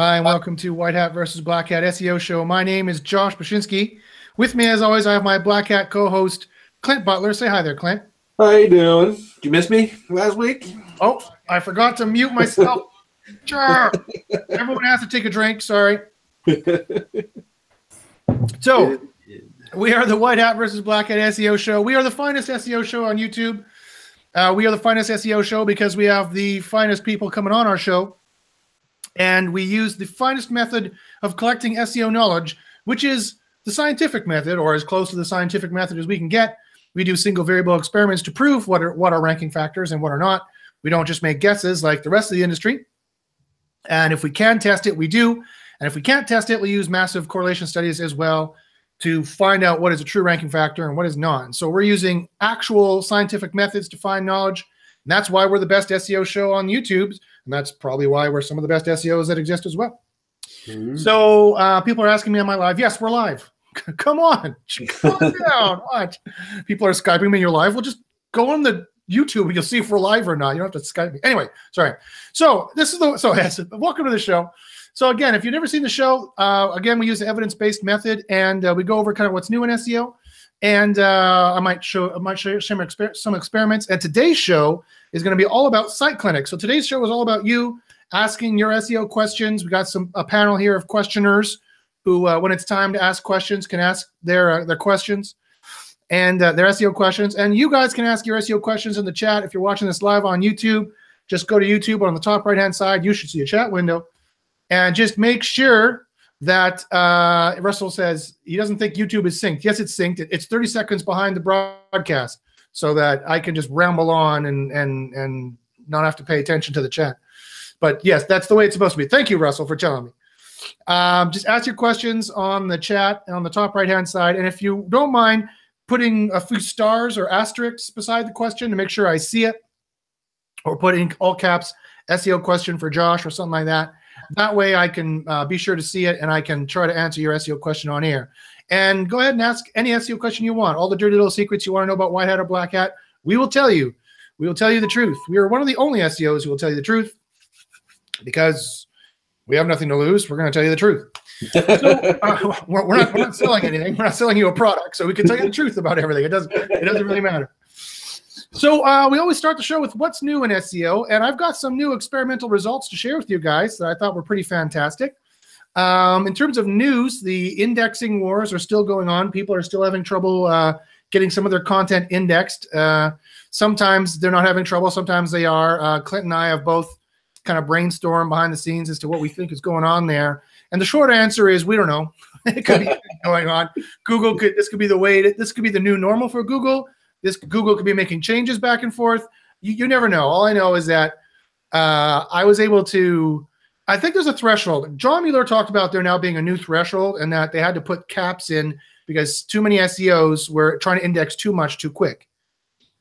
Hi, and welcome to White Hat versus Black Hat SEO show. My name is Josh Bachynski. With me, as always, I have my Black Hat co-host Clint Butler. Say hi there, Clint. How you doing? Did you miss me last week? Oh, I forgot to mute myself. Sure. Everyone has to take a drink. Sorry. So, we are the White Hat versus Black Hat SEO show. We are the finest SEO show on YouTube. Uh, we are the finest SEO show because we have the finest people coming on our show. And we use the finest method of collecting SEO knowledge, which is the scientific method, or as close to the scientific method as we can get. We do single variable experiments to prove what are what are ranking factors and what are not. We don't just make guesses like the rest of the industry. And if we can test it, we do. And if we can't test it, we use massive correlation studies as well to find out what is a true ranking factor and what is not. So we're using actual scientific methods to find knowledge. And that's why we're the best SEO show on YouTube. And that's probably why we're some of the best SEOs that exist as well. Mm-hmm. So uh, people are asking me on my live. Yes, we're live. Come on, calm down. Watch. People are skyping me. You're live. Well, just go on the YouTube and you'll see if we're live or not. You don't have to Skype me. Anyway, sorry. So this is the so yes, welcome to the show. So again, if you've never seen the show, uh, again we use the evidence-based method, and uh, we go over kind of what's new in SEO, and uh, I might show I might show some, exper- some experiments. And today's show is going to be all about Site Clinic. So today's show is all about you asking your SEO questions. We got some a panel here of questioners who, uh, when it's time to ask questions, can ask their uh, their questions and uh, their SEO questions. And you guys can ask your SEO questions in the chat if you're watching this live on YouTube. Just go to YouTube on the top right hand side. You should see a chat window, and just make sure that uh, Russell says he doesn't think YouTube is synced. Yes, it's synced. It's 30 seconds behind the broadcast, so that I can just ramble on and and and not have to pay attention to the chat. But yes, that's the way it's supposed to be. Thank you, Russell, for telling me. Um, just ask your questions on the chat on the top right hand side, and if you don't mind putting a few stars or asterisks beside the question to make sure I see it, or putting all caps SEO question for Josh or something like that. That way I can uh, be sure to see it and I can try to answer your SEO question on air. And go ahead and ask any SEO question you want. All the dirty little secrets you want to know about white hat or black hat, we will tell you. We will tell you the truth. We are one of the only SEOs who will tell you the truth because we have nothing to lose. We're going to tell you the truth so, uh, we're, not, we're not selling anything. We're not selling you a product, so we can tell you the truth about everything. It doesn't it doesn't really matter. So uh, we always start the show with what's new in SEO, and I've got some new experimental results to share with you guys that I thought were pretty fantastic. Um, in terms of news, the indexing wars are still going on. People are still having trouble uh, getting some of their content indexed. Uh, sometimes they're not having trouble. Sometimes they are. Uh, Clint and I have both kind of brainstormed behind the scenes as to what we think is going on there. And the short answer is we don't know. it could be going on. Google could this could be the way to, this could be the new normal for Google. This Google could be making changes back and forth. You, you never know. All I know is that uh, I was able to. I think there's a threshold. John Mueller talked about there now being a new threshold and that they had to put caps in because too many SEOs were trying to index too much too quick.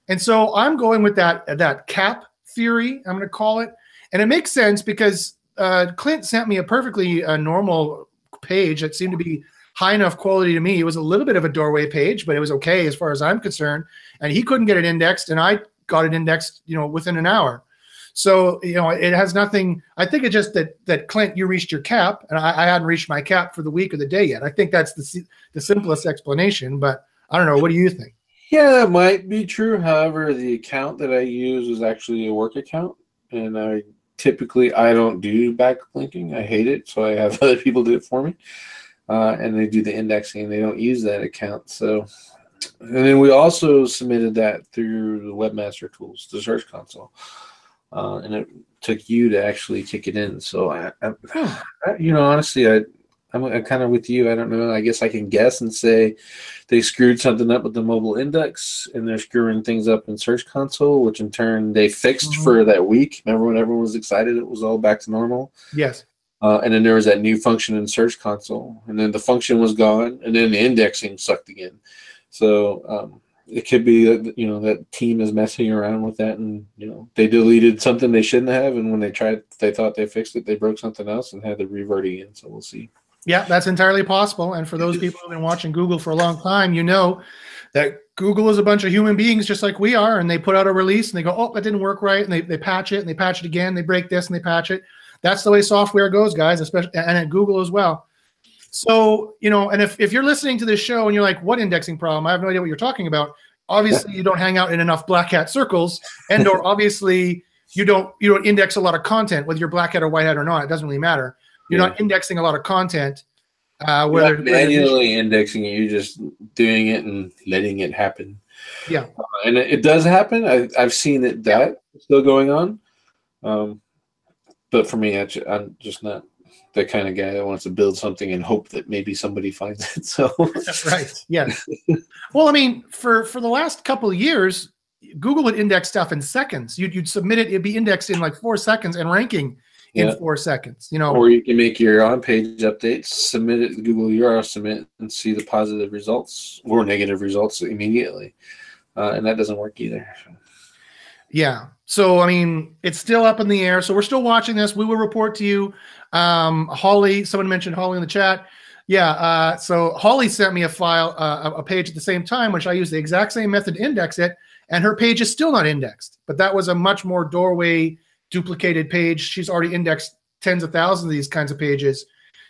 And so I'm going with that that cap theory. I'm going to call it, and it makes sense because uh, Clint sent me a perfectly uh, normal page that seemed to be high enough quality to me. It was a little bit of a doorway page, but it was okay as far as I'm concerned. And he couldn't get it indexed, and I got it indexed, you know, within an hour. So you know, it has nothing. I think it's just that that Clint, you reached your cap, and I, I hadn't reached my cap for the week or the day yet. I think that's the the simplest explanation. But I don't know. What do you think? Yeah, that might be true. However, the account that I use is actually a work account, and I typically I don't do backlinking. I hate it, so I have other people do it for me, uh, and they do the indexing. They don't use that account. So, and then we also submitted that through the Webmaster Tools, the Search Console, uh, and it took you to actually kick it in. So, I, I, you know, honestly, I I'm, I'm kind of with you. I don't know. I guess I can guess and say they screwed something up with the mobile index and they're screwing things up in Search Console, which in turn they fixed mm-hmm. for that week. Remember when everyone was excited it was all back to normal? Yes. Uh, and then there was that new function in Search Console, and then the function was gone, and then the indexing sucked again. So um, it could be that you know that team is messing around with that, and you know they deleted something they shouldn't have, and when they tried, they thought they fixed it, they broke something else and had to revert again. So we'll see. Yeah, that's entirely possible. And for those people who've been watching Google for a long time, you know that Google is a bunch of human beings just like we are, and they put out a release and they go, oh, that didn't work right, and they, they patch it and they patch it again, they break this and they patch it. That's the way software goes, guys, especially and at Google as well. So, you know, and if, if you're listening to this show and you're like, what indexing problem? I have no idea what you're talking about. Obviously, you don't hang out in enough black hat circles, and or obviously you don't you don't index a lot of content, whether you're black hat or white hat or not. It doesn't really matter. You're Yeah. not indexing a lot of content. Uh, You're whether, manually indexing it, you're just doing it and letting it happen. Yeah. Uh, and it, it does happen. I, I've seen it that still going on. Um, but for me, I I'm just not the kind of guy that wants to build something and hope that maybe somebody finds it. So right. yeah. well, I mean, for for the last couple of years, Google would index stuff in seconds. You'd you'd submit it, it'd be indexed in like four seconds and ranking in Yeah. four seconds. You know, or you can make your on-page updates, submit it Google URL submit, and see the positive results or negative results immediately. Uh, and that doesn't work either. Yeah. So I mean, it's still up in the air. So we're still watching this. We will report to you. Um, Holly, someone mentioned Holly in the chat. Yeah. Uh, so Holly sent me a file, uh, a page at the same time, which I use the exact same method to index it, and her page is still not indexed. But that was a much more doorway duplicated page. She's already indexed tens of thousands of these kinds of pages.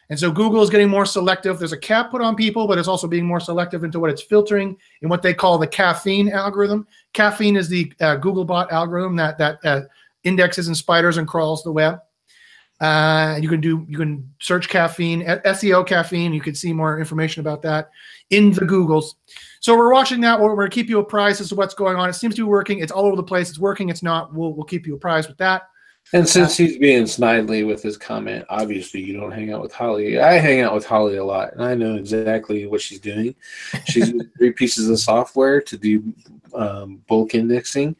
And so Google is getting more selective. There's a cap put on people, but it's also being more selective into what it's filtering in what they call the caffeine algorithm. Caffeine is the uh, Googlebot algorithm that that uh, indexes and spiders and crawls the web. Uh, you can do you can search caffeine, SEO caffeine. You can see more information about that in the Googles. So we're watching that. We're, we're going to keep you apprised as to what's going on. It seems to be working. It's all over the place. It's working. It's not. We'll we'll keep you apprised with that. And since he's being snidely with his comment, obviously you don't hang out with Holly. I hang out with Holly a lot, and I know exactly what she's doing. She's three pieces of software to do um, bulk indexing,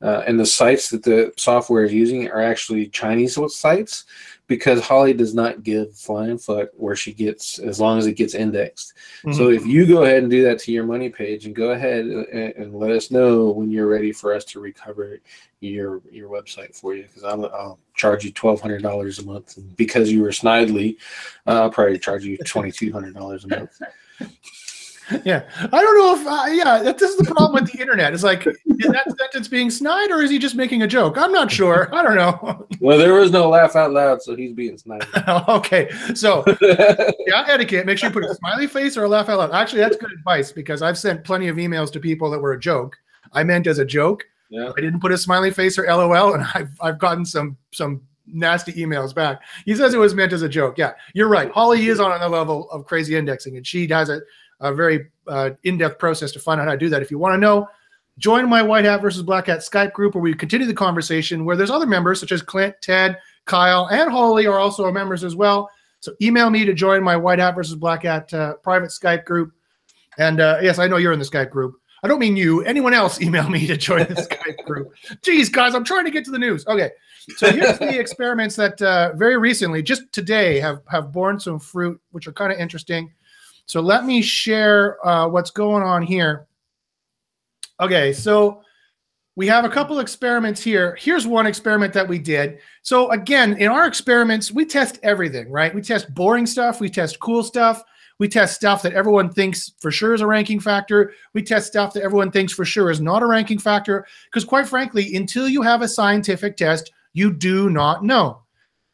uh, and the sites that the software is using are actually Chinese sites because Holly does not give flying fuck where she gets as long as it gets indexed. So if you go ahead and do that to your money page, and go ahead and, and let us know when you're ready for us to recover your your website for you, because I'll, I'll charge you twelve hundred dollars a month, and because you were snidely, uh, I'll probably charge you twenty two hundred dollars a month. yeah, I don't know if uh, yeah. That, this is the problem with the internet. It's like is that sentence being snide or is he just making a joke? I'm not sure. I don't know. Well, there was no laugh out loud, so he's being snide. okay, so yeah, etiquette. Make sure you put a smiley face or a laugh out loud. Actually, that's good advice because I've sent plenty of emails to people that were a joke. I meant as a joke. yeah. I didn't put a smiley face or LOL, and I've I've gotten some some nasty emails back. He says it was meant as a joke. Yeah, you're right. Holly is on another level of crazy indexing, and she has a, a very uh, in-depth process to find out how to do that. If you want to know, join my White Hat versus Black Hat Skype group where we continue the conversation. Where there's other members such as Clint, Ted, Kyle, and Holly are also our members as well. So email me to join my White Hat versus Black Hat uh, private Skype group. And uh, yes, I know you're in the Skype group. I don't mean you. Anyone else email me to join the Skype group. Jeez, guys, I'm trying to get to the news. Okay, so here's the experiments that uh, very recently, just today, have have borne some fruit, which are kind of interesting. So let me share uh, what's going on here. Okay, so we have a couple experiments here. Here's one experiment that we did. So again, in our experiments, we test everything, right? We test boring stuff, we test cool stuff, we test stuff that everyone thinks for sure is a ranking factor. We test stuff that everyone thinks for sure is not a ranking factor. Because quite frankly, until you have a scientific test, you do not know.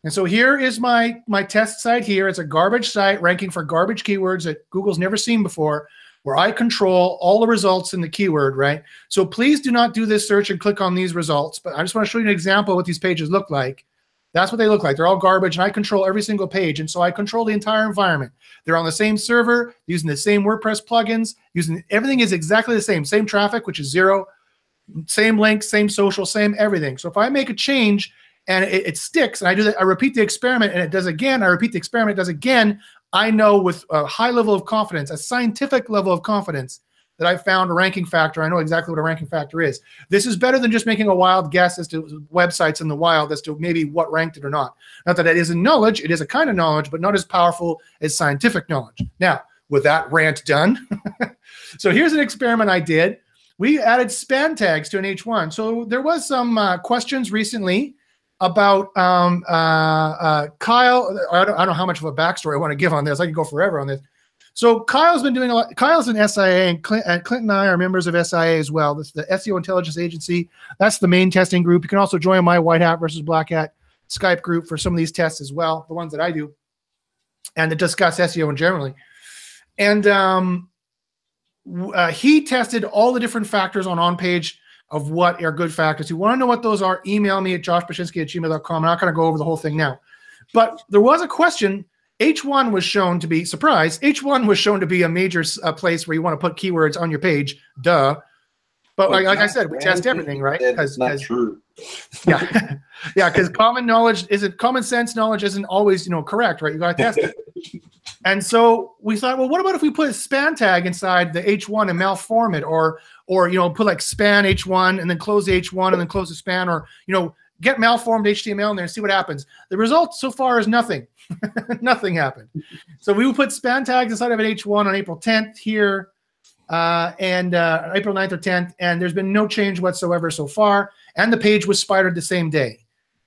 And so here is my my test site here. It's a garbage site ranking for garbage keywords that Google's never seen before, where I control all the results in the keyword, right? So please do not do this search and click on these results. But I just want to show you an example of what these pages look like. That's what they look like. They're all garbage, and I control every single page. And so I control the entire environment. They're on the same server, using the same WordPress plugins, using everything is exactly the same. Same traffic, which is zero, same links, same social, same everything. So if I make a change and it, it sticks, and I do that, I repeat the experiment and it does again, I repeat the experiment, it does again, I know with a high level of confidence, a scientific level of confidence, that I found a ranking factor. I know exactly what a ranking factor is. This is better than just making a wild guess as to websites in the wild as to maybe what ranked it or not. Not that it isn't knowledge, it is a kind of knowledge, but not as powerful as scientific knowledge. Now, with that rant done, so here's an experiment I did. We added span tags to an H1. So there was some uh, questions recently about um, uh, uh, Kyle. I don't, I don't know how much of a backstory I want to give on this. I could go forever on this. So Kyle's been doing a lot. Kyle's an SIA, and Clint, and Clint and I are members of SIA as well. The SEO Intelligence Agency. That's the main testing group. You can also join my White Hat versus Black Hat Skype group for some of these tests as well, the ones that I do, and to discuss SEO in generally. And um, uh, he tested all the different factors on on page of what are good factors. You want to know what those are? Email me at joshbachynski at gmail.com. I'm not going to go over the whole thing now. But there was a question. H1 was shown to be, surprise, H1 was shown to be a major uh, place where you want to put keywords on your page. Duh. But like, like I said, we test everything, right? That's not true. yeah, yeah. Because common knowledge isn't common sense knowledge isn't always you know correct, right? You got to test it. and so we thought, well, what about if we put a span tag inside the H1 and malform it, or or you know put like span H1 and then close the H1 and then close the span, or you know get malformed HTML in there and see what happens. The result so far is nothing. nothing happened. So we will put span tags inside of an H1 on April 10th here uh, and uh, April 9th or 10th, and there's been no change whatsoever so far. And the page was spidered the same day.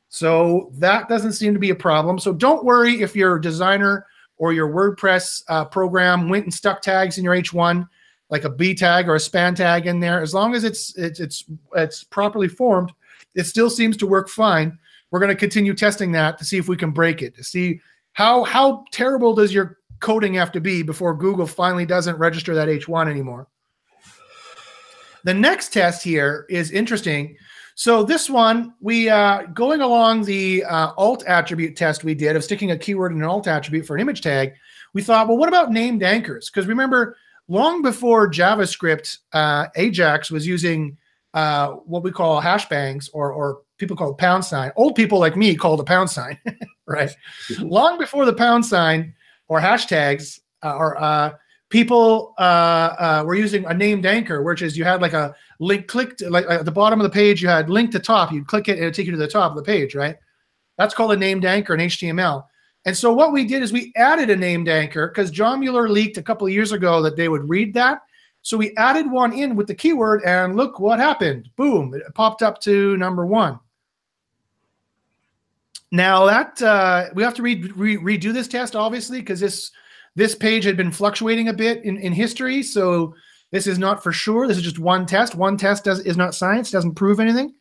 So that doesn't seem to be a problem. So don't worry if your designer or your WordPress uh, program went and stuck tags in your H1, like a B tag or a span tag in there. As long as it's it's it's, it's properly formed, it still seems to work fine. We're going to continue testing that to see if we can break it, to see how how terrible does your coding have to be before Google finally doesn't register that H1 anymore. The next test here is interesting. So this one, we uh, going along the uh, alt attribute test we did of sticking a keyword in an alt attribute for an image tag, we thought, well, what about named anchors? Because remember, long before JavaScript, uh, Ajax was using uh, what we call hash bangs or, or people call it pound sign. Old people like me called a pound sign, right? long before the pound sign, or hashtags uh, or uh, people uh, uh, were using a named anchor, which is you had like a link clicked like at the bottom of the page, you had link to top. You'd click it and it'd take you to the top of the page, right? That's called a named anchor in HTML. And so what we did is we added a named anchor because John Mueller leaked a couple of years ago that they would read that. So we added one in with the keyword, and look what happened. Boom! It popped up to number one. Now that uh, we have to re- re- redo this test, obviously, because this this page had been fluctuating a bit in, in history. So this is not for sure. This is just one test. One test does, is not science, doesn't prove anything,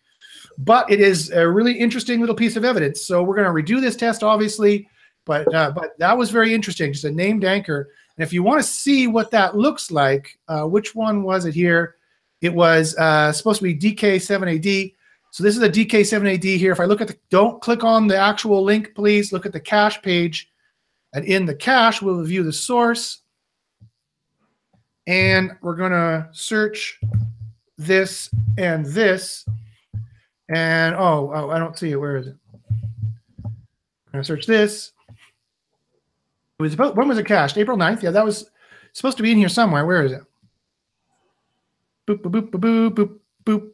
but it is a really interesting little piece of evidence. So we're going to redo this test, obviously, but uh, but that was very interesting. Just a named anchor. And if you want to see what that looks like, uh, which one was it here? It was uh, supposed to be DK7AD. So this is a DK7AD here. If I look at the, don't click on the actual link, please look at the cache page. And in the cache, we'll view the source. And we're going to search this and this. And oh, oh, I don't see it. Where is it? I'm going to search this. It was about, when was it cached? April 9th? Yeah, that was supposed to be in here somewhere. Where is it? Boop, boop, boop, boop, boop, boop.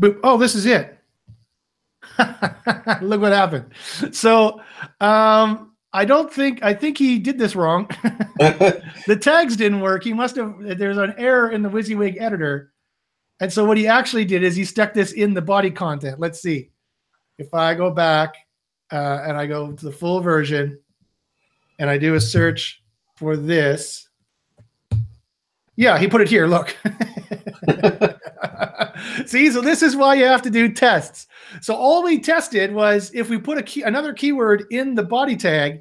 Boop. Oh, this is it. Look what happened. So um, I don't think I think he did this wrong. the tags didn't work. He must have there's an error in the WYSIWYG editor. And so what he actually did is he stuck this in the body content. Let's see. If I go back uh, and I go to the full version and I do a search for this. Yeah, he put it here. Look. See, so this is why you have to do tests. So all we tested was if we put a key, another keyword in the body tag,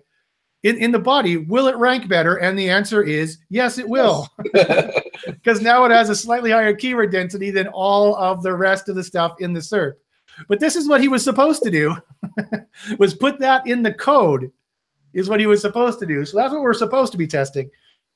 in, in the body, will it rank better? And the answer is yes, it will. Because now it has a slightly higher keyword density than all of the rest of the stuff in the SERP. But this is what he was supposed to do, was put that in the code, is what he was supposed to do. So that's what we're supposed to be testing.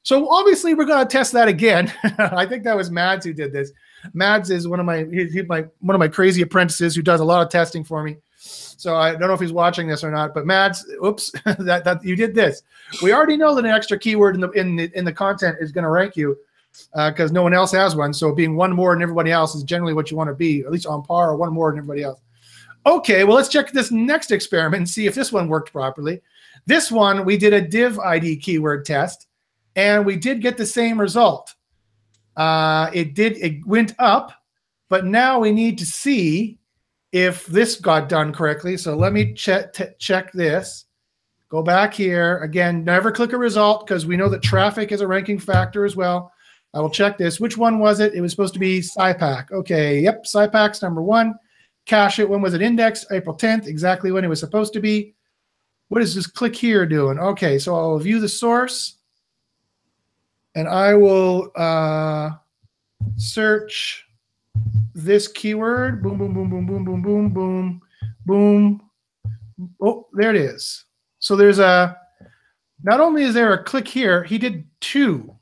So obviously we're going to test that again. I think that was Mads who did this. Mads is one of my he's my one of my crazy apprentices who does a lot of testing for me. So I don't know if he's watching this or not, but Mads, oops, that that you did this. We already know that an extra keyword in the in the, in the content is going to rank you because uh, no one else has one. So being one more than everybody else is generally what you want to be, at least on par or one more than everybody else. Okay, well let's check this next experiment and see if this one worked properly. This one we did a div ID keyword test, and we did get the same result. Uh, it did, it went up, but now we need to see if this got done correctly. So let me check, check this. Go back here. Again, never click a result because we know that traffic is a ranking factor as well. I will check this. Which one was it? It was supposed to be SciPack. Okay, yep, SciPack's number one. cache it. When was it indexed? April 10th, exactly when it was supposed to be. What is this click here doing? Okay, so I'll view the source and I will uh, search this keyword. Boom, boom, boom, boom, boom, boom, boom, boom, boom. Oh, there it is. So there's a, not only is there a click here, he did two.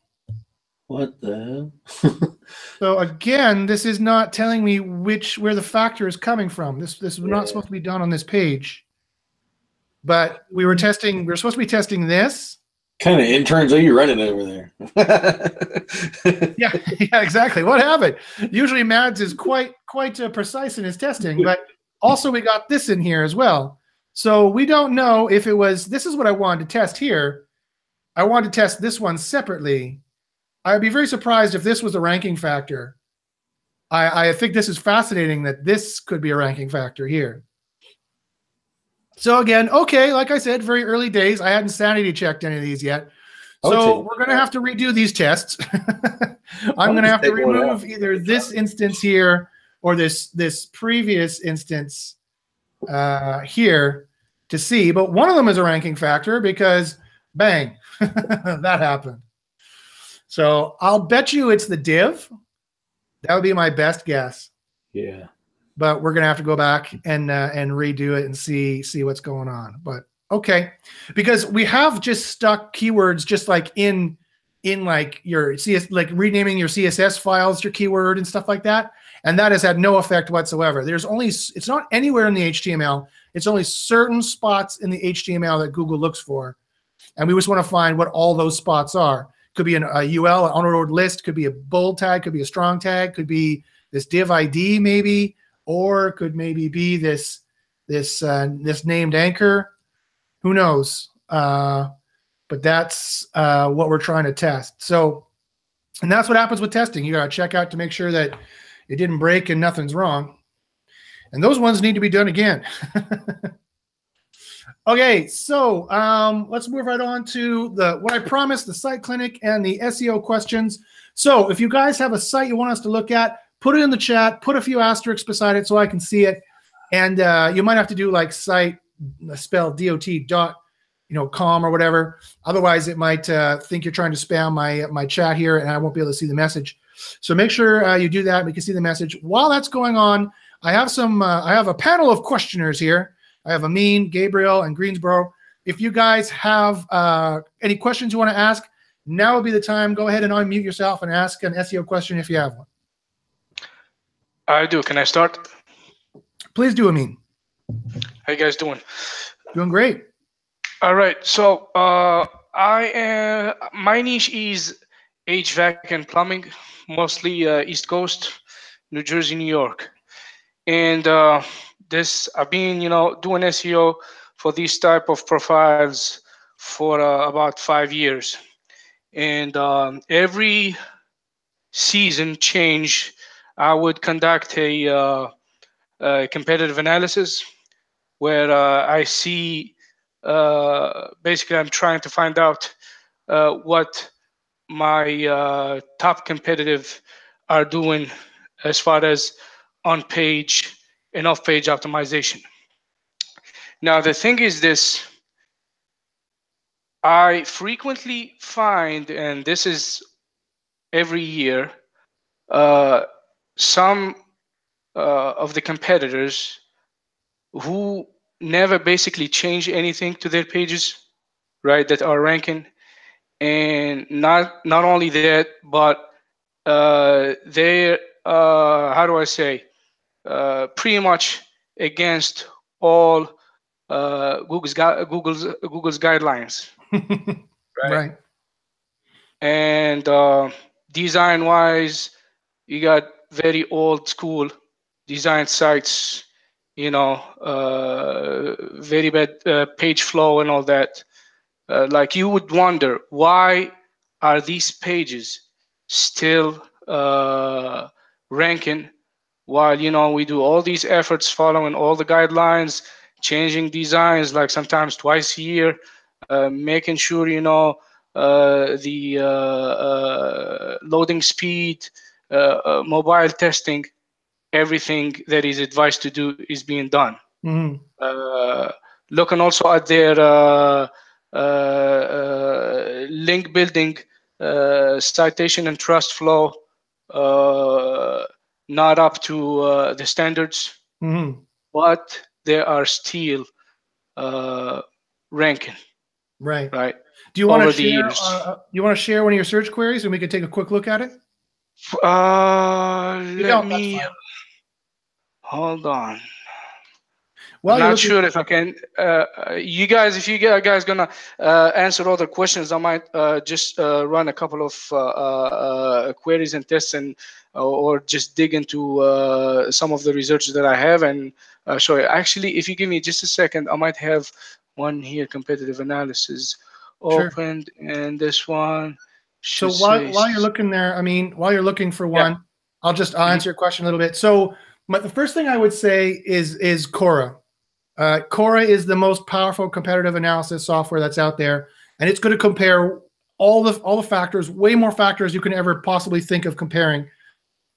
What the hell? So again, this is not telling me which where the factor is coming from. This this is Yeah. not supposed to be done on this page. But we were testing. We were supposed to be testing this. kind of interns are you running over there? Yeah, yeah, exactly. What happened? Usually, Mads is quite quite uh, precise in his testing, but also we got this in here as well. So we don't know if it was. This is what I wanted to test here. I wanted to test this one separately. I'd be very surprised if this was a ranking factor. I, I think this is fascinating that this could be a ranking factor here. So again, okay, like I said, very early days. I hadn't sanity checked any of these yet. So we're going to have to redo these tests. I'm going to have to remove either this instance here or this this previous instance uh, here to see. But one of them is a ranking factor because bang, that happened. So I'll bet you it's the div. That would be my best guess. yeah. But we're gonna have to go back and uh, and redo it and see see what's going on. But okay, because we have just stuck keywords just like in in like your CS like renaming your CSS files, your keyword and stuff like that, and that has had no effect whatsoever. There's only it's not anywhere in the HTML. It's only certain spots in the HTML that Google looks for, and we just want to find what all those spots are. Could be an, a UL, an unordered list, could be a bold tag, could be a strong tag, could be this div ID maybe, or could maybe be this this uh, this named anchor. Who knows? Uh, but that's uh, what we're trying to test. So, and that's what happens with testing. You got to check out to make sure that it didn't break and nothing's wrong. And those ones need to be done again. okay, so um, let's move right on to the what I promised: the site clinic and the SEO questions. So, if you guys have a site you want us to look at, put it in the chat. Put a few asterisks beside it so I can see it. And uh, you might have to do like site uh, spell dot dot you know com or whatever. Otherwise, it might uh, think you're trying to spam my my chat here, and I won't be able to see the message. So make sure uh, you do that. We can see the message. While that's going on, I have some. Uh, I have a panel of questioners here. I have Amin, Gabriel, and Greensboro. If you guys have uh, any questions you want to ask, now would be the time. Go ahead and unmute yourself and ask an SEO question if you have one. I do. Can I start? Please do, Amin. How you guys doing? Doing great. All right. So uh, I am. My niche is HVAC and plumbing, mostly uh, East Coast, New Jersey, New York, and uh, this I've been you know doing SEO for these type of profiles for uh, about five years, and um, every season change, I would conduct a, uh, a competitive analysis where uh, I see uh, basically I'm trying to find out uh, what my uh, top competitive are doing as far as on page and off page optimization. Now, the thing is this I frequently find, and this is every year, uh, some uh, of the competitors who never basically change anything to their pages, right? That are ranking, and not not only that, but uh, they uh, how do I say, uh, pretty much against all uh, Google's gui- Google's Google's guidelines, right. and uh, design wise, you got very old school design sites you know, uh, very bad uh, page flow and all that. Uh, like you would wonder why are these pages still uh, ranking while you know we do all these efforts following all the guidelines, changing designs like sometimes twice a year, uh, making sure you know uh, the uh, uh, loading speed, uh, uh, mobile testing everything that is advised to do is being done. Mhm. Uh, looking also at their uh, uh, uh, link building, uh, citation and trust flow, uh, not up to uh, the standards, Mhm. but they are still uh, ranking, Right. right? Do you want to share? Uh, you want to share one of your search queries, and we can take a quick look at it? Uh, You let me hold on. Well, I'm not sure if I can. Uh, uh, you guys, if you gu- guys gonna uh, answer all the questions, I might uh, just uh, run a couple of uh, uh, uh, queries and tests, and uh, or just dig into uh, some of the research that I have and uh, show you. Actually, if you give me just a second, I might have one here: competitive analysis Sure. opened, and this one. So while, say while you're looking there, I mean, while you're looking for Yeah. one, I'll just I'll answer your question a little bit. So my, the first thing I would say is is Cora. Uh, Cora is the most powerful competitive analysis software that's out there, and it's going to compare all the all the factors, way more factors you can ever possibly think of comparing.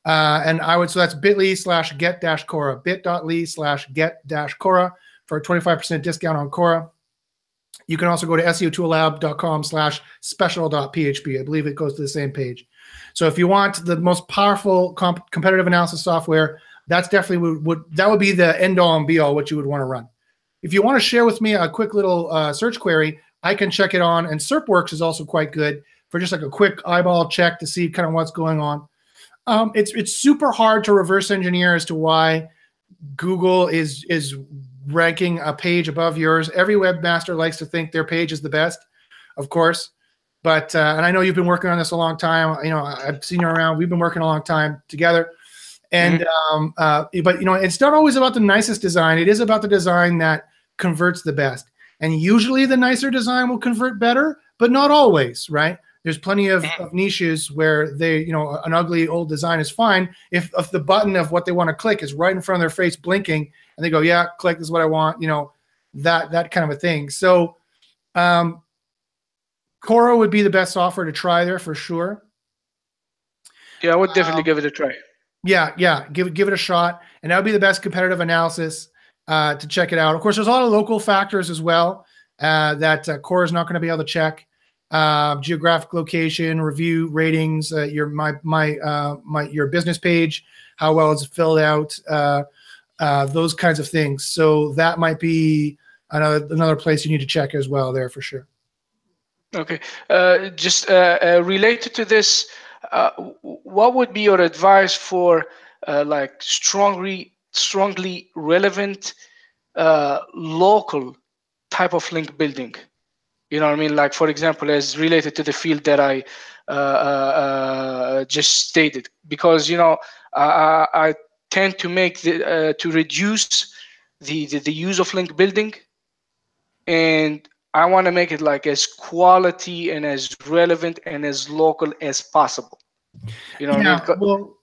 Uh, and I would so that's bit.ly slash get dash Cora, bit.ly slash get dash Cora for a 25% discount on Cora. You can also go to seotoollab.com slash special.php. I believe it goes to the same page. So if you want the most powerful comp- competitive analysis software, that's definitely would, would that would be the end all and be all what you would want to run. If you want to share with me a quick little uh, search query, I can check it on. And SERPWorks is also quite good for just like a quick eyeball check to see kind of what's going on. Um, it's it's super hard to reverse engineer as to why Google is is ranking a page above yours. Every webmaster likes to think their page is the best, of course. But uh, and I know you've been working on this a long time. You know, I've seen you around. We've been working a long time together. And um, uh, but you know, it's not always about the nicest design. It is about the design that converts the best. And usually, the nicer design will convert better, but not always, right? There's plenty of, of niches where they, you know, an ugly old design is fine if, if the button of what they want to click is right in front of their face blinking, and they go, "Yeah, click. This is what I want." You know, that that kind of a thing. So, um, Cora would be the best software to try there for sure. Yeah, I would definitely Um, give it a try. Yeah, yeah, give it give it a shot, and that would be the best competitive analysis uh, to check it out. Of course, there's a lot of local factors as well uh, that uh, Cora is not going to be able to check. Uh, geographic location, review ratings, uh, your my my uh, my your business page, how well it's filled out, uh, uh, those kinds of things. So that might be another another place you need to check as well there for sure. Okay. Uh, just related to this, uh, what would be your advice for uh, like strongly, strongly relevant uh, local type of link building? You know what I mean? Like, for example, as related to the field that I uh, uh, uh, just stated, because you know I, I tend to make the uh, to reduce the, the the use of link building, and I want to make it like as quality and as relevant and as local as possible. You know, what I mean? Yeah, well,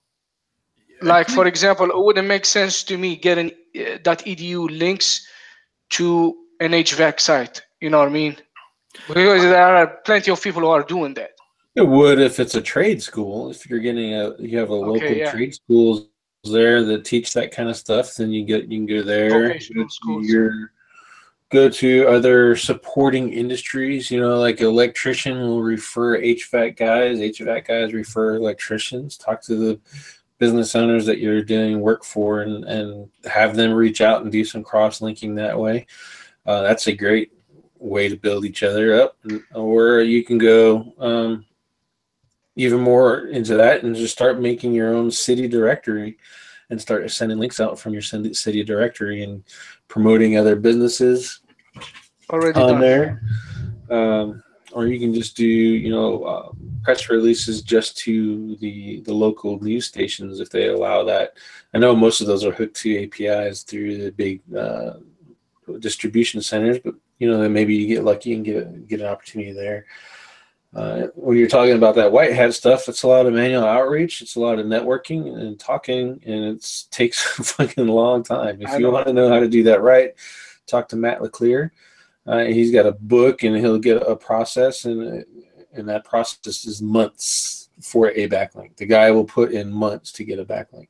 like for example, it wouldn't make sense to me getting uh, .edu links to an HVAC site. You know what I mean? Because there are plenty of people who are doing that. It would if it's a trade school. If you're getting a, you have a Okay, local yeah. trade schools there that teach that kind of stuff. Then you get you can go there. Vocational go schools. Your go to other supporting industries. You know, like electrician will refer HVAC guys. HVAC guys refer electricians. Talk to the business owners that you're doing work for, and and have them reach out and do some cross linking that way. Uh, that's a great way to build each other up. Or you can go. Um, even more into that and just start making your own city directory and start sending links out from your city directory and promoting other businesses Already on done. there. Um, or you can just do, you know, uh, press releases just to the the local news stations if they allow that. I know most of those are hooked to APIs through the big uh, distribution centers, but you know, then maybe you get lucky and get get an opportunity there. Uh, when you're talking about that white hat stuff, it's a lot of manual outreach, it's a lot of networking and talking, and it takes a fucking long time. If you want to know how to do that right, talk to Matt LeClaire. Uh, he's got a book, and he'll get a process, and and that process is months for a backlink. The guy will put in months to get a backlink.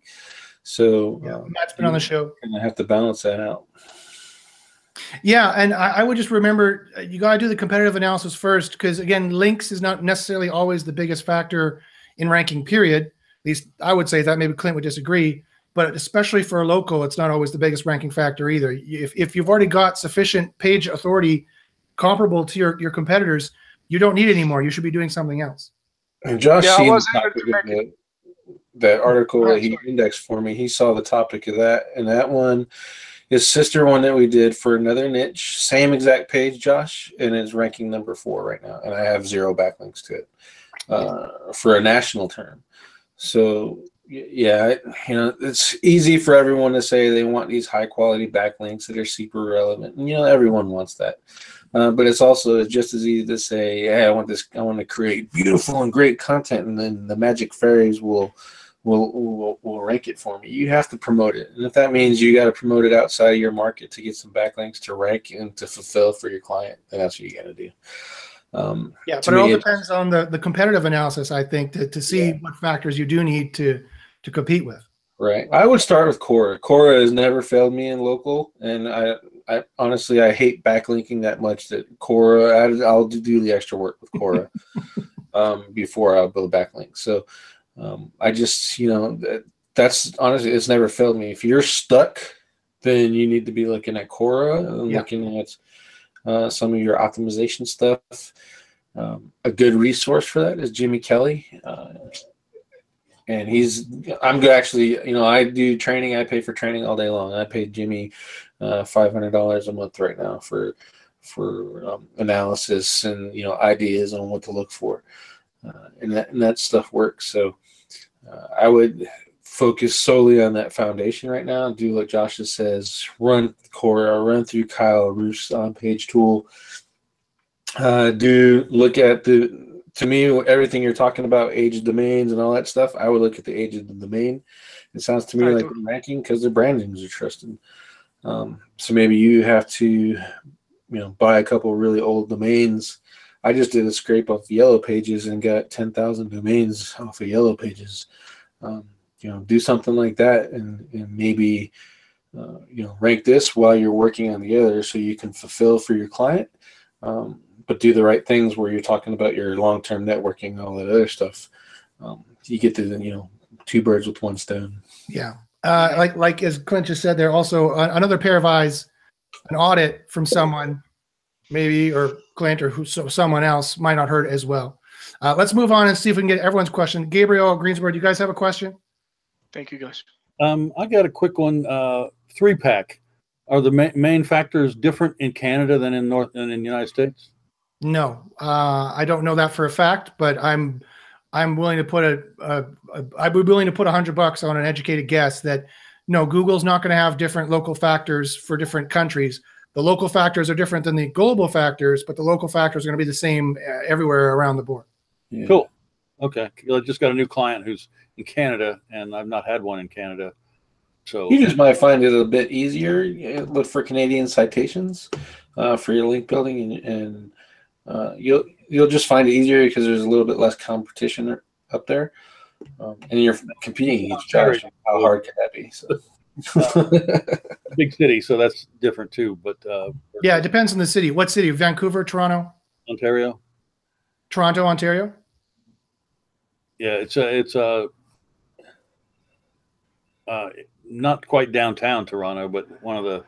So Yeah, um, Matt's been on the show. and I have to balance that out. Yeah, and I, I would just remember uh, you got to do the competitive analysis first because again, links is not necessarily always the biggest factor in ranking. Period. At least I would say that. Maybe Clint would disagree, but especially for a local, it's not always the biggest ranking factor either. If if you've already got sufficient page authority comparable to your your competitors, you don't need any more. You should be doing something else. And Josh Yeah, seen the topic of the, that article Right, that he indexed for me. He saw the topic of that, and that one is sister one that we did for another niche, same exact page, Josh, and it's ranking number four right now, and I have zero backlinks to it uh, for a national term. So yeah, you know, it's easy for everyone to say they want these high quality backlinks that are super relevant, and you know, everyone wants that. Uh, but it's also just as easy to say, "Hey, I want this. I want to create beautiful and great content," and then the magic fairies will will will, will rank it for me. You have to promote it, and if that means you got to promote it outside of your market to get some backlinks to rank and to fulfill for your client, then that's what you got to do. Um, Yeah, but it all depends on the the competitive analysis. I think to to see what factors you do need to to compete with. Right. I would start with Cora. Cora has never failed me in local, and I, I honestly I hate backlinking that much that Cora. I, I'll do, the extra work with Cora um, before I'll build backlinks. So um, I just you know that, that's honestly it's never failed me. If you're stuck, then you need to be looking at Cora and Yeah. looking at uh, some of your optimization stuff. Um, a good resource for that is Jimmy Kelly. Uh, and he's i'm actually you know i do training i pay for training all day long i paid jimmy uh, $500 a month right now for for um, analysis and you know ideas on what to look for uh, and that and that stuff works so uh, i would focus solely on that foundation right now do what josh just says run cora or run through kyle roof on page tool uh, do look at the to me, everything you're talking about, age of domains and all that stuff, I would look at the age of the domain. It sounds to me I like do. ranking because the brandings are trusted. Um, so maybe you have to, you know, buy a couple really old domains. I just did a scrape off Yellow Pages and got ten thousand domains off of Yellow Pages. Um, you know, do something like that, and and maybe, uh, you know, rank this while you're working on the other, so you can fulfill for your client. Um, but do the right things where you're talking about your long-term networking and all that other stuff. Um, you get to the you know two birds with one stone. Yeah. Uh, like like as Clint just said, there also another pair of eyes, an audit from someone, maybe or Clint or who so someone else might not hurt as well. Uh, let's move on and see if we can get everyone's question. Gabriel Greensboro, do you guys have a question? Thank you, guys. Um, I got a quick one. Uh, three pack. Are the ma- main factors different in Canada than in North than in the United States? No, uh, I don't know that for a fact, but I'm I'm willing to put a, a, a I'd be willing to put a hundred bucks on an educated guess that no, Google's not going to have different local factors for different countries. The local factors are different than the global factors, but the local factors are going to be the same uh, everywhere around the board. Yeah. Cool. Okay. I just got a new client who's in Canada, and I've not had one in Canada. So You just might find it a bit easier. Look for Canadian citations uh, for your link building, and, and uh, you'll you'll just find it easier because there's a little bit less competition up there, um, and you're competing against Josh. How hard could that be? So. big city, so that's different too. But uh, Yeah, it depends on the city. What city? Vancouver, Toronto, Ontario. Toronto, Ontario. Yeah, it's a it's a uh, not quite downtown Toronto, but one of the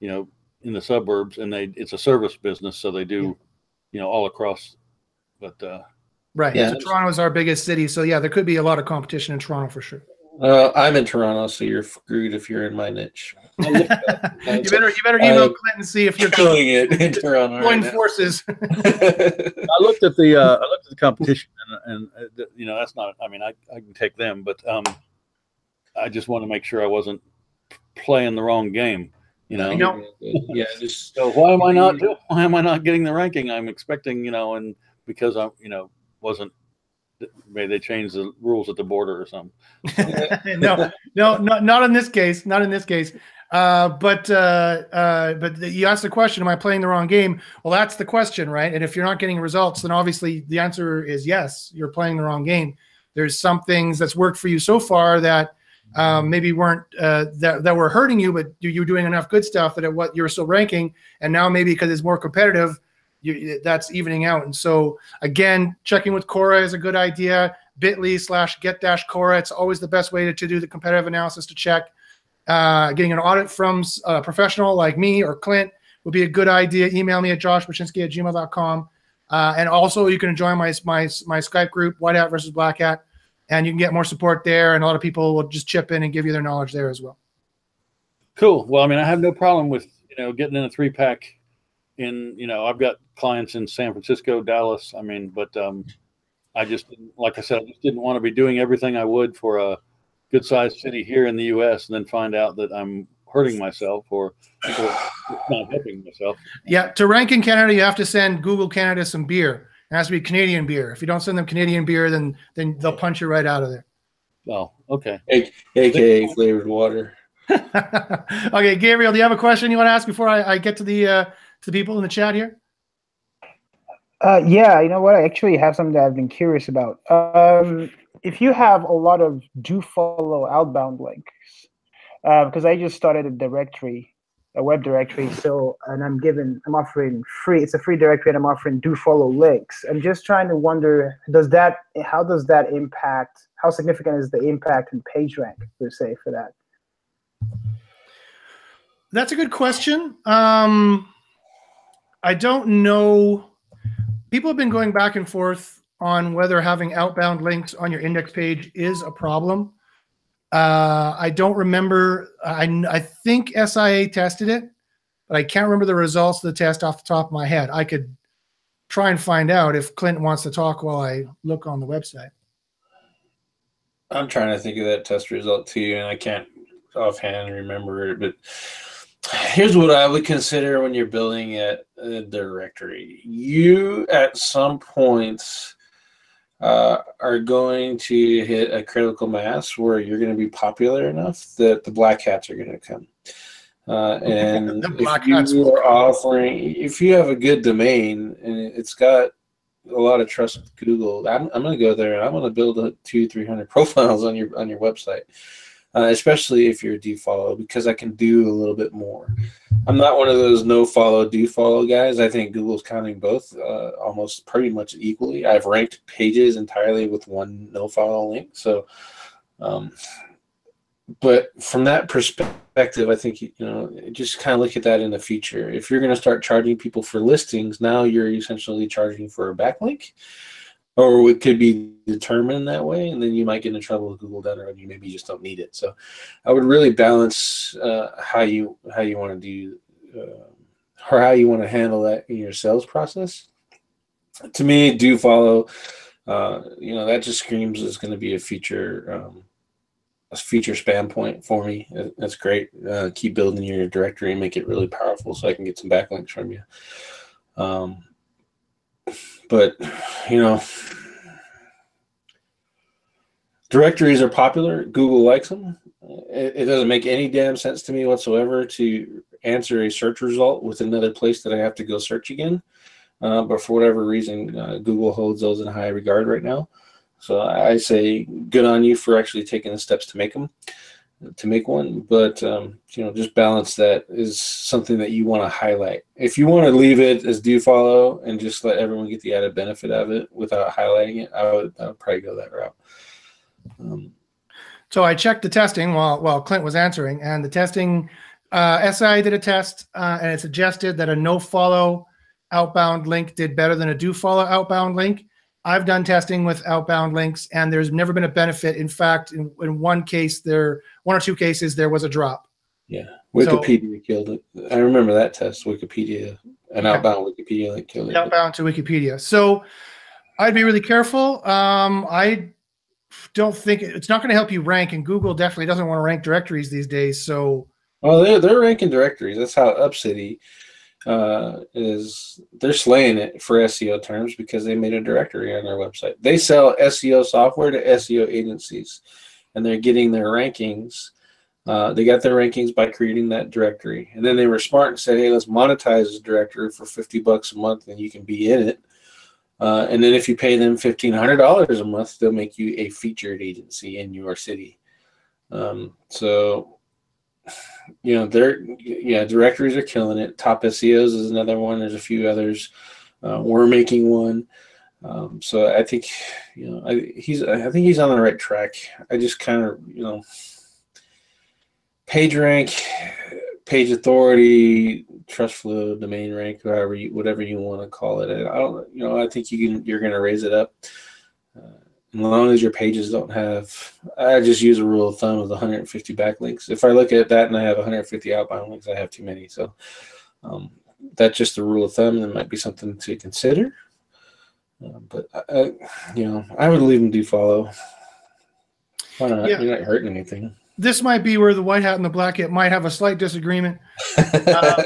you know in the suburbs, and they it's a service business, so they do you know all across. But uh, Right. Yeah. So Toronto is our biggest city. So yeah, there could be a lot of competition in Toronto for sure. Uh, I'm in Toronto, so you're screwed if you're in my niche. you better you better email Uh, Clint and see if you're Killing it in Toronto. Join now. forces. I looked at the uh, I looked at the competition, and, and uh, the- you know that's not. I mean, I, I can take them, but um, I just want to make sure I wasn't playing the wrong game. You know. No. yeah, just So why am I not why am I not getting the ranking I'm expecting? You know, and because I'm you know wasn't maybe they change the rules at the border or something. no, no, not not in this case. Not in this case. Uh, but uh, uh, but you asked the question: Am I playing the wrong game? Well, that's the question, right? And if you're not getting results, then obviously the answer is yes. You're playing the wrong game. There's some things that's worked for you so far that um, maybe weren't uh, that that were hurting you, but you, you were doing enough good stuff that it, what you're still ranking, and now maybe because it's more competitive, you, that's evening out. And so again, checking with Cora is a good idea. Bitly slash get dash Cora. It's always the best way to, to do the competitive analysis to check. Uh, getting an audit from a professional like me or Clint would be a good idea. Email me at joshbachynski at gmail.com. Uh, and also, you can join my, my, my Skype group, White Hat versus Black Hat, and you can get more support there. And a lot of people will just chip in and give you their knowledge there as well. Cool. Well, I mean, I have no problem with you know getting in a three pack. In you know, I've got clients in San Francisco, Dallas. I mean, but um, I just like I said, I just didn't want to be doing everything I would for a good sized city here in the U.S. and then find out that I'm hurting myself or, or not helping myself. Yeah, to rank in Canada, you have to send Google Canada some beer. It has to be Canadian beer. If you don't send them Canadian beer, then then they'll punch you right out of there. Oh, okay. AKA flavored water. okay, Gabriel, do you have a question you want to ask before I, I get to the uh, to the people in the chat here? Uh, yeah, you know what? I actually have something that I've been curious about. Um, if you have a lot of do follow outbound links, uh, because I just started a directory, a web directory, so and I'm given, I'm offering free. It's a free directory, and I'm offering do follow links. I'm just trying to wonder, does that, how does that impact? How significant is the impact in PageRank per se for that? That's a good question. Um, I don't know. People have been going back and forth on whether having outbound links on your index page is a problem. Uh, I don't remember. I, I think SIA tested it, but I can't remember the results of the test off the top of my head. I could try and find out if Clint wants to talk while I look on the website. I'm trying to think of that test result too, and I can't offhand remember it. But here's what I would consider when you're building a, a directory. You, at some points, uh, are going to hit a critical mass where you're going to be popular enough that the black hats are going to come. Uh, and if you are offering, if you have a good domain and it's got a lot of trust with Google, I'm, I'm going to go there and I'm going to build a two, 300 profiles on your, on your website. Uh, especially if you're a do follow, because I can do a little bit more. I'm not one of those no follow, do follow guys. I think Google's counting both uh, almost pretty much equally. I've ranked pages entirely with one no follow link. So, um, but from that perspective, I think, you know, just kind of look at that in the future. If you're going to start charging people for listings, now you're essentially charging for a backlink or it could be determined that way, and then you might get in trouble with Google Data, and you maybe just don't need it. So, I would really balance uh, how you how you want to do uh, or how you want to handle that in your sales process. To me, do follow. Uh, you know that just screams is going to be a feature um, a feature spam point for me. That's great. Uh, keep building your directory and make it really powerful, so I can get some backlinks from you. Um, but you know directories are popular. Google likes them. It, it, doesn't make any damn sense to me whatsoever to answer a search result with another place that i have to go search again. Uh, but for whatever reason uh, google holds those in high regard right now. So i say good on you for actually taking the steps to make them to make one, but um, you know, just balance that is something that you want to highlight. If you want to leave it as do follow and just let everyone get the added benefit of it without highlighting it, I would, I would probably go that route. Um, so I checked the testing while while Clint was answering, and the testing uh, SI did a test, uh, and it suggested that a no follow outbound link did better than a do follow outbound link. I've done testing with outbound links, and there's never been a benefit. In fact, in, in one case, there one or two cases there was a drop. Yeah, Wikipedia so, killed it. I remember that test. Wikipedia, an yeah. outbound Wikipedia link killed it. Outbound to Wikipedia. So I'd be really careful. Um, I don't think it's not going to help you rank, and Google definitely doesn't want to rank directories these days. So. Well, they're, they're ranking directories. That's how Upcity uh, is they're slaying it for SEO terms because they made a directory on their website. They sell SEO software to SEO agencies, and they're getting their rankings. Uh, they got their rankings by creating that directory, and then they were smart and said, "Hey, let's monetize this directory for fifty bucks a month, and you can be in it." Uh, and then if you pay them fifteen hundred dollars a month, they'll make you a featured agency in your city. Um, so, you know, they're yeah, directories are killing it. Top SEOs is another one. There's a few others. Uh, we're making one. Um, so I think, you know, I, he's I think he's on the right track. I just kind of, you know, page rank, page authority, trust flow, domain rank, however you, whatever you want to call it. I don't, you know, I think you can you're going to raise it up. Uh, as long as your pages don't have, I just use a rule of thumb of 150 backlinks. If I look at that and I have 150 outbound links, I have too many. So um, that's just a rule of thumb. That might be something to consider. Uh, but I, you know, I would leave them do follow. Why not? Yeah. You're not hurting anything. This might be where the white hat and the black hat might have a slight disagreement. Uh,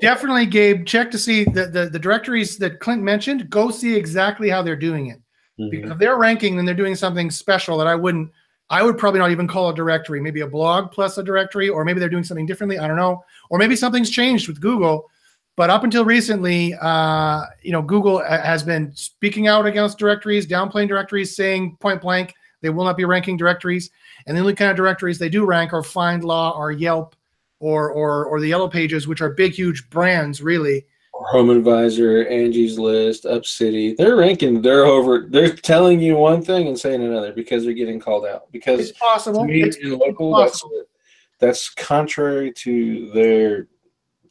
Definitely, Gabe, check to see the, the, the directories that Clint mentioned. Go see exactly how they're doing it. Mhm. Because if they're ranking, then they're doing something special that I wouldn't, I would probably not even call a directory. Maybe a blog plus a directory, or maybe they're doing something differently. I don't know. Or maybe something's changed with Google. But up until recently, uh, you know, Google has been speaking out against directories, downplaying directories, saying point blank they will not be ranking directories. And the only kind of directories they do rank are FindLaw or Yelp or or or the Yellow Pages, which are big, huge brands, really. Home Advisor, Angie's List, UpCity. They're ranking. They're over. They're telling you one thing and saying another because they're getting called out. Because It's possible. me, It's local, that's, possible. that's contrary to their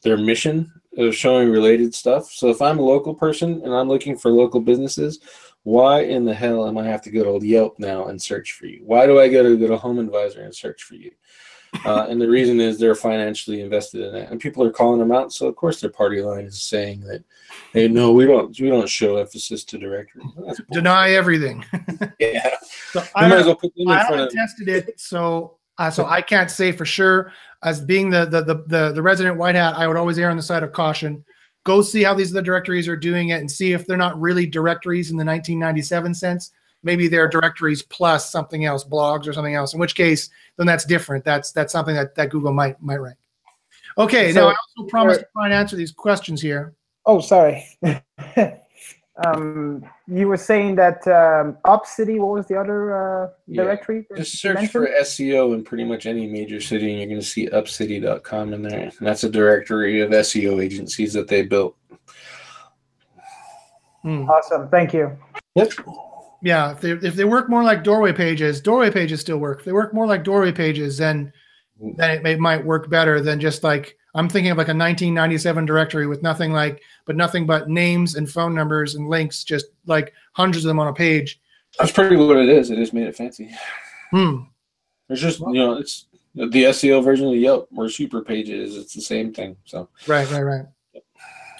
their mission showing related stuff. So if I'm a local person and I'm looking for local businesses, why in the hell am I have to go to Yelp now and search for you? Why do I go to go to Home Advisor and search for you? Uh, and the reason is they're financially invested in it, and people are calling them out. So of course their party line is saying that, hey, no, we don't, we don't show emphasis to directory. Deny everything. yeah, So I might as well put them in I front haven't of. tested it, so uh, so I can't say for sure. As being the the, the the the resident white hat, I would always err on the side of caution. Go see how these other directories are doing it, and see if they're not really directories in the 1997 sense. Maybe they're directories plus something else, blogs or something else. In which case, then that's different. That's that's something that that Google might might rank. Okay, So- now I also promised to try and answer these questions here. Oh, sorry. um, you were saying that um, OpCity. What was the other uh, Yeah, directory? that Just you search for? SEO in pretty much any major city, and you're going to see upcity.com in there. And that's a directory of SEO agencies that they built. Hmm. Awesome. Thank you. Yep. Yeah, if they if they work more like doorway pages, doorway pages still work. If they work more like doorway pages, then then it, may, might work better than just like I'm thinking of like a 1997 directory with nothing like but nothing but names and phone numbers and links, just like hundreds of them on a page. That's pretty what it is. It just made it fancy. Hmm. It's just, you know, it's the SEO version of Yelp or super pages. It's the same thing. So, Right, right, right.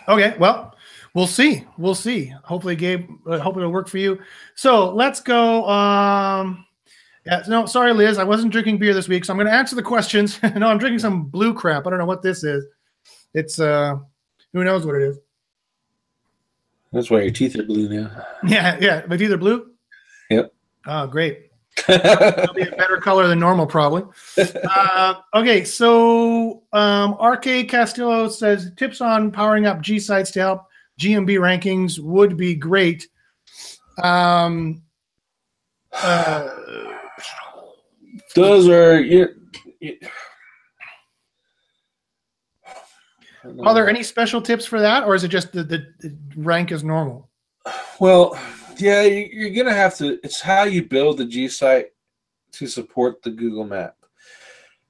Okay, well, we'll see. We'll see. Hopefully, Gabe. Uh, hopefully, it'll work for you. So let's go. Um, yeah, no, sorry, Liz. I wasn't drinking beer this week, so I'm going to answer the questions. no, I'm drinking some blue crap. I don't know what this is. It's uh, who knows what it is. that's why your teeth are blue now. Yeah, yeah, but either blue. Yep. Oh, great. It'll be a better color than normal, probably. Uh, okay, so um, RK Castillo says tips on powering up G sites to help GMB rankings would be great. Um, uh, Those are, you, you, are there any special tips for that, or is it just the, the, the rank is normal? Well, yeah, you, you're gonna have to. It's how you build the G site to support the Google Map,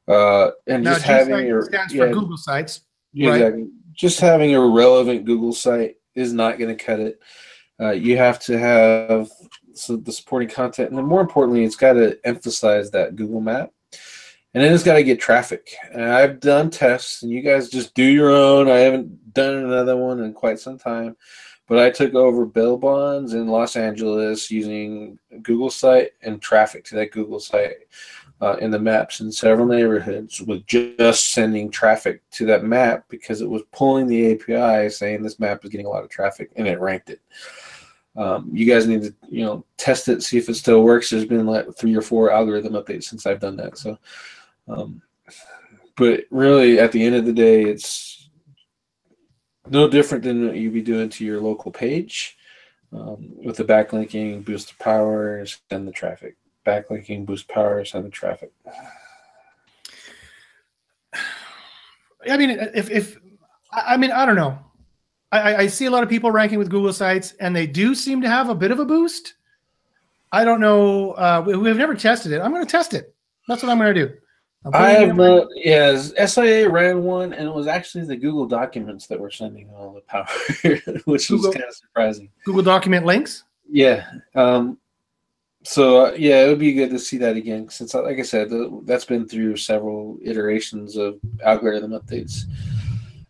uh, and Now, just G having your stands yeah, for Google Sites. yeah, right? exactly. Just having a relevant Google site is not going to cut it. Uh, you have to have so the supporting content, and then more importantly, it's got to emphasize that Google Map, and then it's got to get traffic. And I've done tests, and you guys just do your own. I haven't done another one in quite some time, but I took over bail bonds in Los Angeles using Google site and traffic to that Google site uh, in the maps in several neighborhoods with just sending traffic to that map because it was pulling the API saying this map is getting a lot of traffic and it ranked it. Um, you guys need to you know test it, see if it still works. There's been like three or four algorithm updates since I've done that. So, um, but really, at the end of the day, it's no different than what you'd be doing to your local page um, with the backlinking, boost the power, send the traffic. Backlinking, boost power, send the traffic. I mean, if, if I mean, I don't know. I, I- see a lot of people ranking with Google sites, and they do seem to have a bit of a boost. I don't know. Uh, we, we've never tested it. I'm going to test it. That's what I'm going to do. I have in my- no. Yes, SIA ran one, and it was actually the Google documents that were sending all the power, which was kind of surprising. Google document links. Yeah. Um, so uh, yeah, it would be good to see that again, since like I said, the, that's been through several iterations of algorithm updates.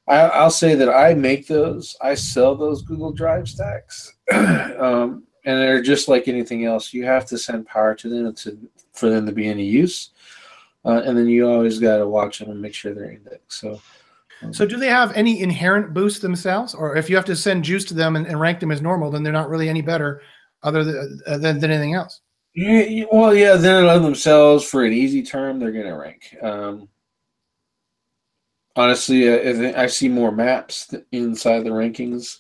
I, I'll say that I make those. I sell those Google Drive stacks, um, and they're just like anything else. You have to send power to them to for them to be any use, uh, and then you always got to watch them and make sure they're indexed. So. um, So, do they have any inherent boost themselves, or if you have to send juice to them and, and rank them as normal, then they're not really any better, other than uh, than, than anything else? Yeah, yeah, well, yeah, then of themselves for an easy term, they're gonna rank. Um, honestly, I, I see more maps inside the rankings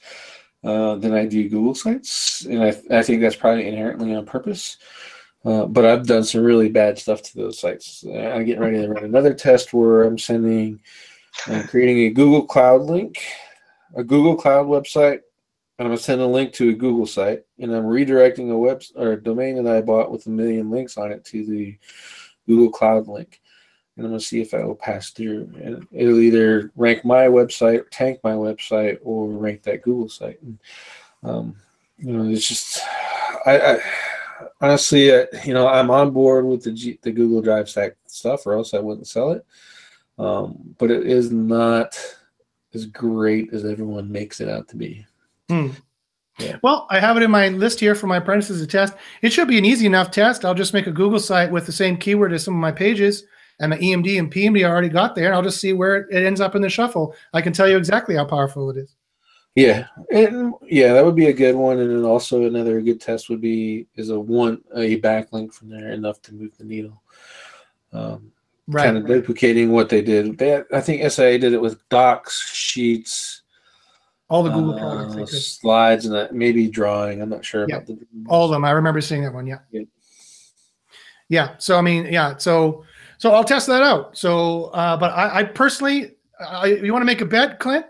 uh, than I do Google sites, and I, I think that's probably inherently on purpose. Uh, but I've done some really bad stuff to those sites. Uh, I'm getting ready to run another test where I'm sending, uh, creating a Google Cloud link, a Google Cloud website and I'm gonna send a link to a Google site, and I'm redirecting a web or a domain that I bought with a million links on it to the Google Cloud link, and I'm gonna see if that will pass through, and it'll either rank my website, tank my website, or rank that Google site. And, um, you know, it's just, I, I honestly, uh, you know, I'm on board with the G, the Google Drive Stack stuff, or else I wouldn't sell it. Um, but it is not as great as everyone makes it out to be. Hmm. Yeah. Well, I have it in my list here for my apprentices to test. It should be an easy enough test. I'll just make a Google site with the same keyword as some of my pages, and the EMD and PMD already got there, and I'll just see where it ends up in the shuffle. I can tell you exactly how powerful it is. Yeah, and yeah, that would be a good one. And then also another good test would be is a one a backlink from there enough to move the needle. Um, Right. kind of duplicating what they did. They, I think SIA did it with docs, sheets, All the Google uh, products. Slides, and that, maybe drawing. I'm not sure Yeah. about the All of them. I remember seeing that one. Yeah. Yeah. Yeah. So I mean, yeah. So so I'll test that out. So, uh, but I, I personally, I, you want to make a bet, Clint?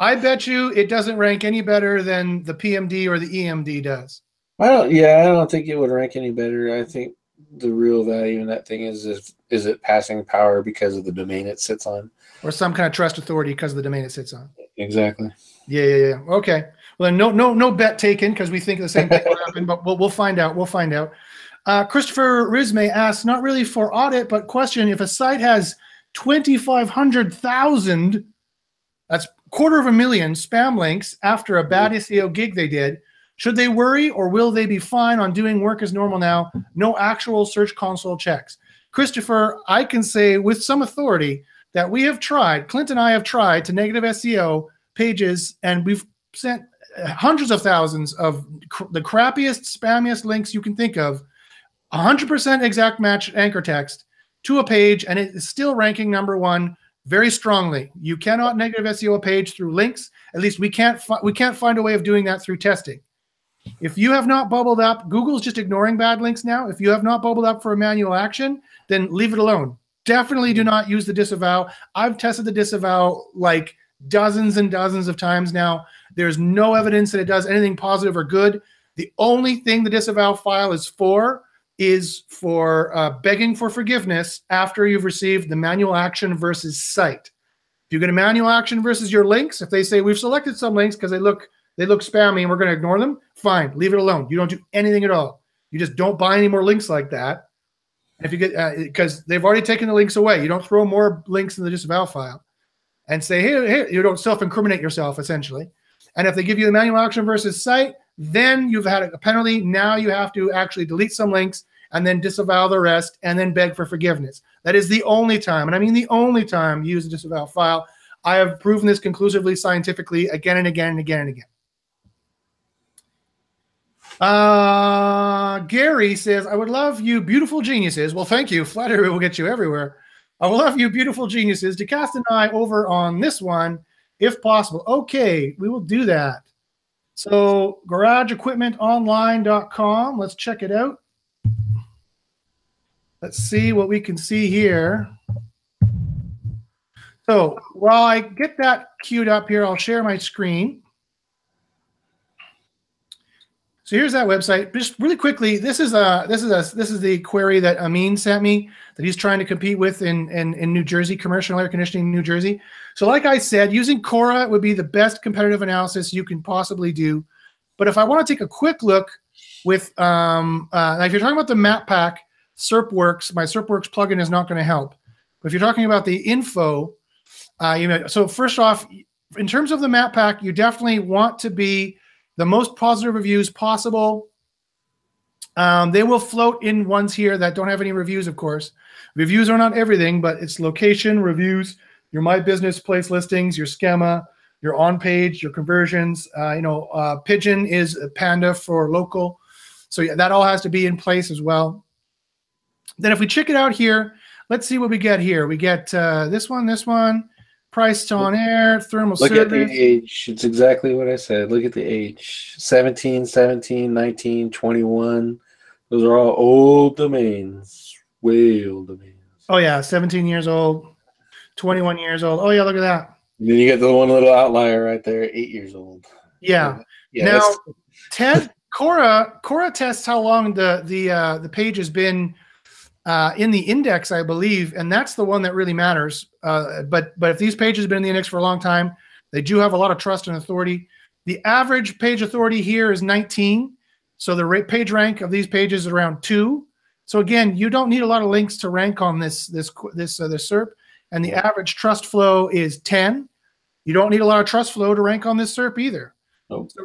I bet you it doesn't rank any better than the PMD or the EMD does. I don't. Yeah, I don't think it would rank any better. I think the real value in that thing is is is it passing power because of the domain it sits on. or some kind of trust authority because of the domain it sits on. Exactly. Yeah, yeah, yeah. Okay. Well, then no, no, no bet taken because we think the same thing will happen, but we'll, we'll find out. We'll find out. Uh, Christopher Risme asks, not really for audit, but question: If a site has twenty five hundred thousand, that's quarter of a million spam links after a bad SEO gig they did, should they worry or will they be fine on doing work as normal now? No actual Search Console checks. Christopher, I can say with some authority that we have tried, Clint and I have tried to negative SEO pages, and we've sent hundreds of thousands of cr- the crappiest, spammiest links you can think of, 100% exact match anchor text to a page, and it is still ranking number one very strongly. You cannot negative SEO a page through links. At least we can't fi- we can't find a way of doing that through testing. If you have not bubbled up, Google's just ignoring bad links now. If you have not bubbled up for a manual action, then leave it alone. Definitely do not use the disavow. I've tested the disavow like dozens and dozens of times now. There's no evidence that it does anything positive or good. The only thing the disavow file is for is for uh, begging for forgiveness after you've received the manual action versus site. If you get a manual action versus your links, if they say we've selected some links because they look they look spammy and we're going to ignore them, fine, leave it alone. You don't do anything at all. You just don't buy any more links like that. If you get because they've already taken the links away, you don't throw more links in the disavow file and say, here, here, you don't self-incriminate yourself essentially. And if they give you the manual action versus site, then you've had a penalty. Now you have to actually delete some links and then disavow the rest and then beg for forgiveness. That is the only time, and I mean the only time you use a disavow file. I have proven this conclusively scientifically again and again and again and again. Uh, Gary says, I would love you, beautiful geniuses. Well, thank you. Flattery will get you everywhere. I would love you, beautiful geniuses, to cast an eye over on this one if possible. Okay, we will do that. So, garageequipmentonline.com. Let's check it out. Let's see what we can see here. So while I get that queued up here, I'll share my screen. So here's that website. Just really quickly, this is a this is a this is the query that Amin sent me that he's trying to compete with in in, in New Jersey, commercial air conditioning in New Jersey. So like I said, using Cora would be the best competitive analysis you can possibly do. But if I want to take a quick look with um, uh, if you're talking about the map pack, SERPWorks, my SERPWorks plugin is not going to help. But if you're talking about the info, uh, you know, so first off, in terms of the map pack, you definitely want to be the most positive reviews possible. Um, they will float in ones here that don't have any reviews, of course. Reviews are not everything, but it's location, reviews, your My Business Place listings, your schema, your on page, your conversions. Uh, you know, uh, Pigeon is a Panda for local. So yeah, that all has to be in place as well. Then if we check it out here, let's see what we get here. We get uh, this one, this one, priced on air, thermal Look service. at the age. It's exactly what I said. Look at the age 17, 17, 19, 21. Those are all old domains. Way old domains. Oh yeah, 17 years old, 21 years old. Oh yeah, look at that. And then you get the one little outlier right there, eight years old. Yeah. Yeah. now, Ted Cora Cora tests how long the the uh, the page has been uh, in the index, I believe, and that's the one that really matters. Uh, but but if these pages have been in the index for a long time, they do have a lot of trust and authority. The average page authority here is 19, so the rate page rank of these pages is around two. So again, you don't need a lot of links to rank on this this this uh, this SERP, and the average trust flow is 10. You don't need a lot of trust flow to rank on this SERP either. Nope. So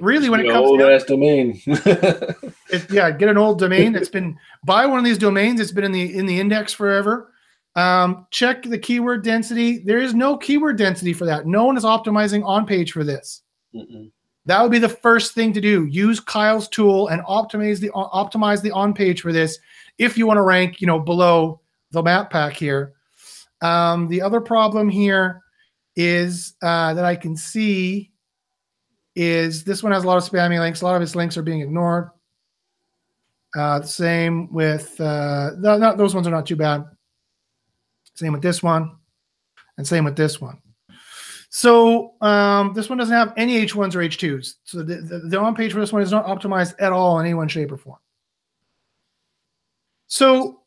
really, when it comes old down ass domain. it, yeah, get an old domain that's been buy one of these domains. It's been in the in the index forever. Um, check the keyword density. There is no keyword density for that. No one is optimizing on page for this. Mm-mm. That would be the first thing to do. Use Kyle's tool and optimize the optimize the on page for this. If you want to rank, you know, below the map pack here. Um, the other problem here is uh, that I can see is this one has a lot of spammy links. A lot of its links are being ignored. Uh, same with uh, no, not those ones are not too bad. Same with this one, and same with this one. So um, this one doesn't have any H1s or H2s. So the, the, the on page for this one is not optimized at all in any one shape or form. So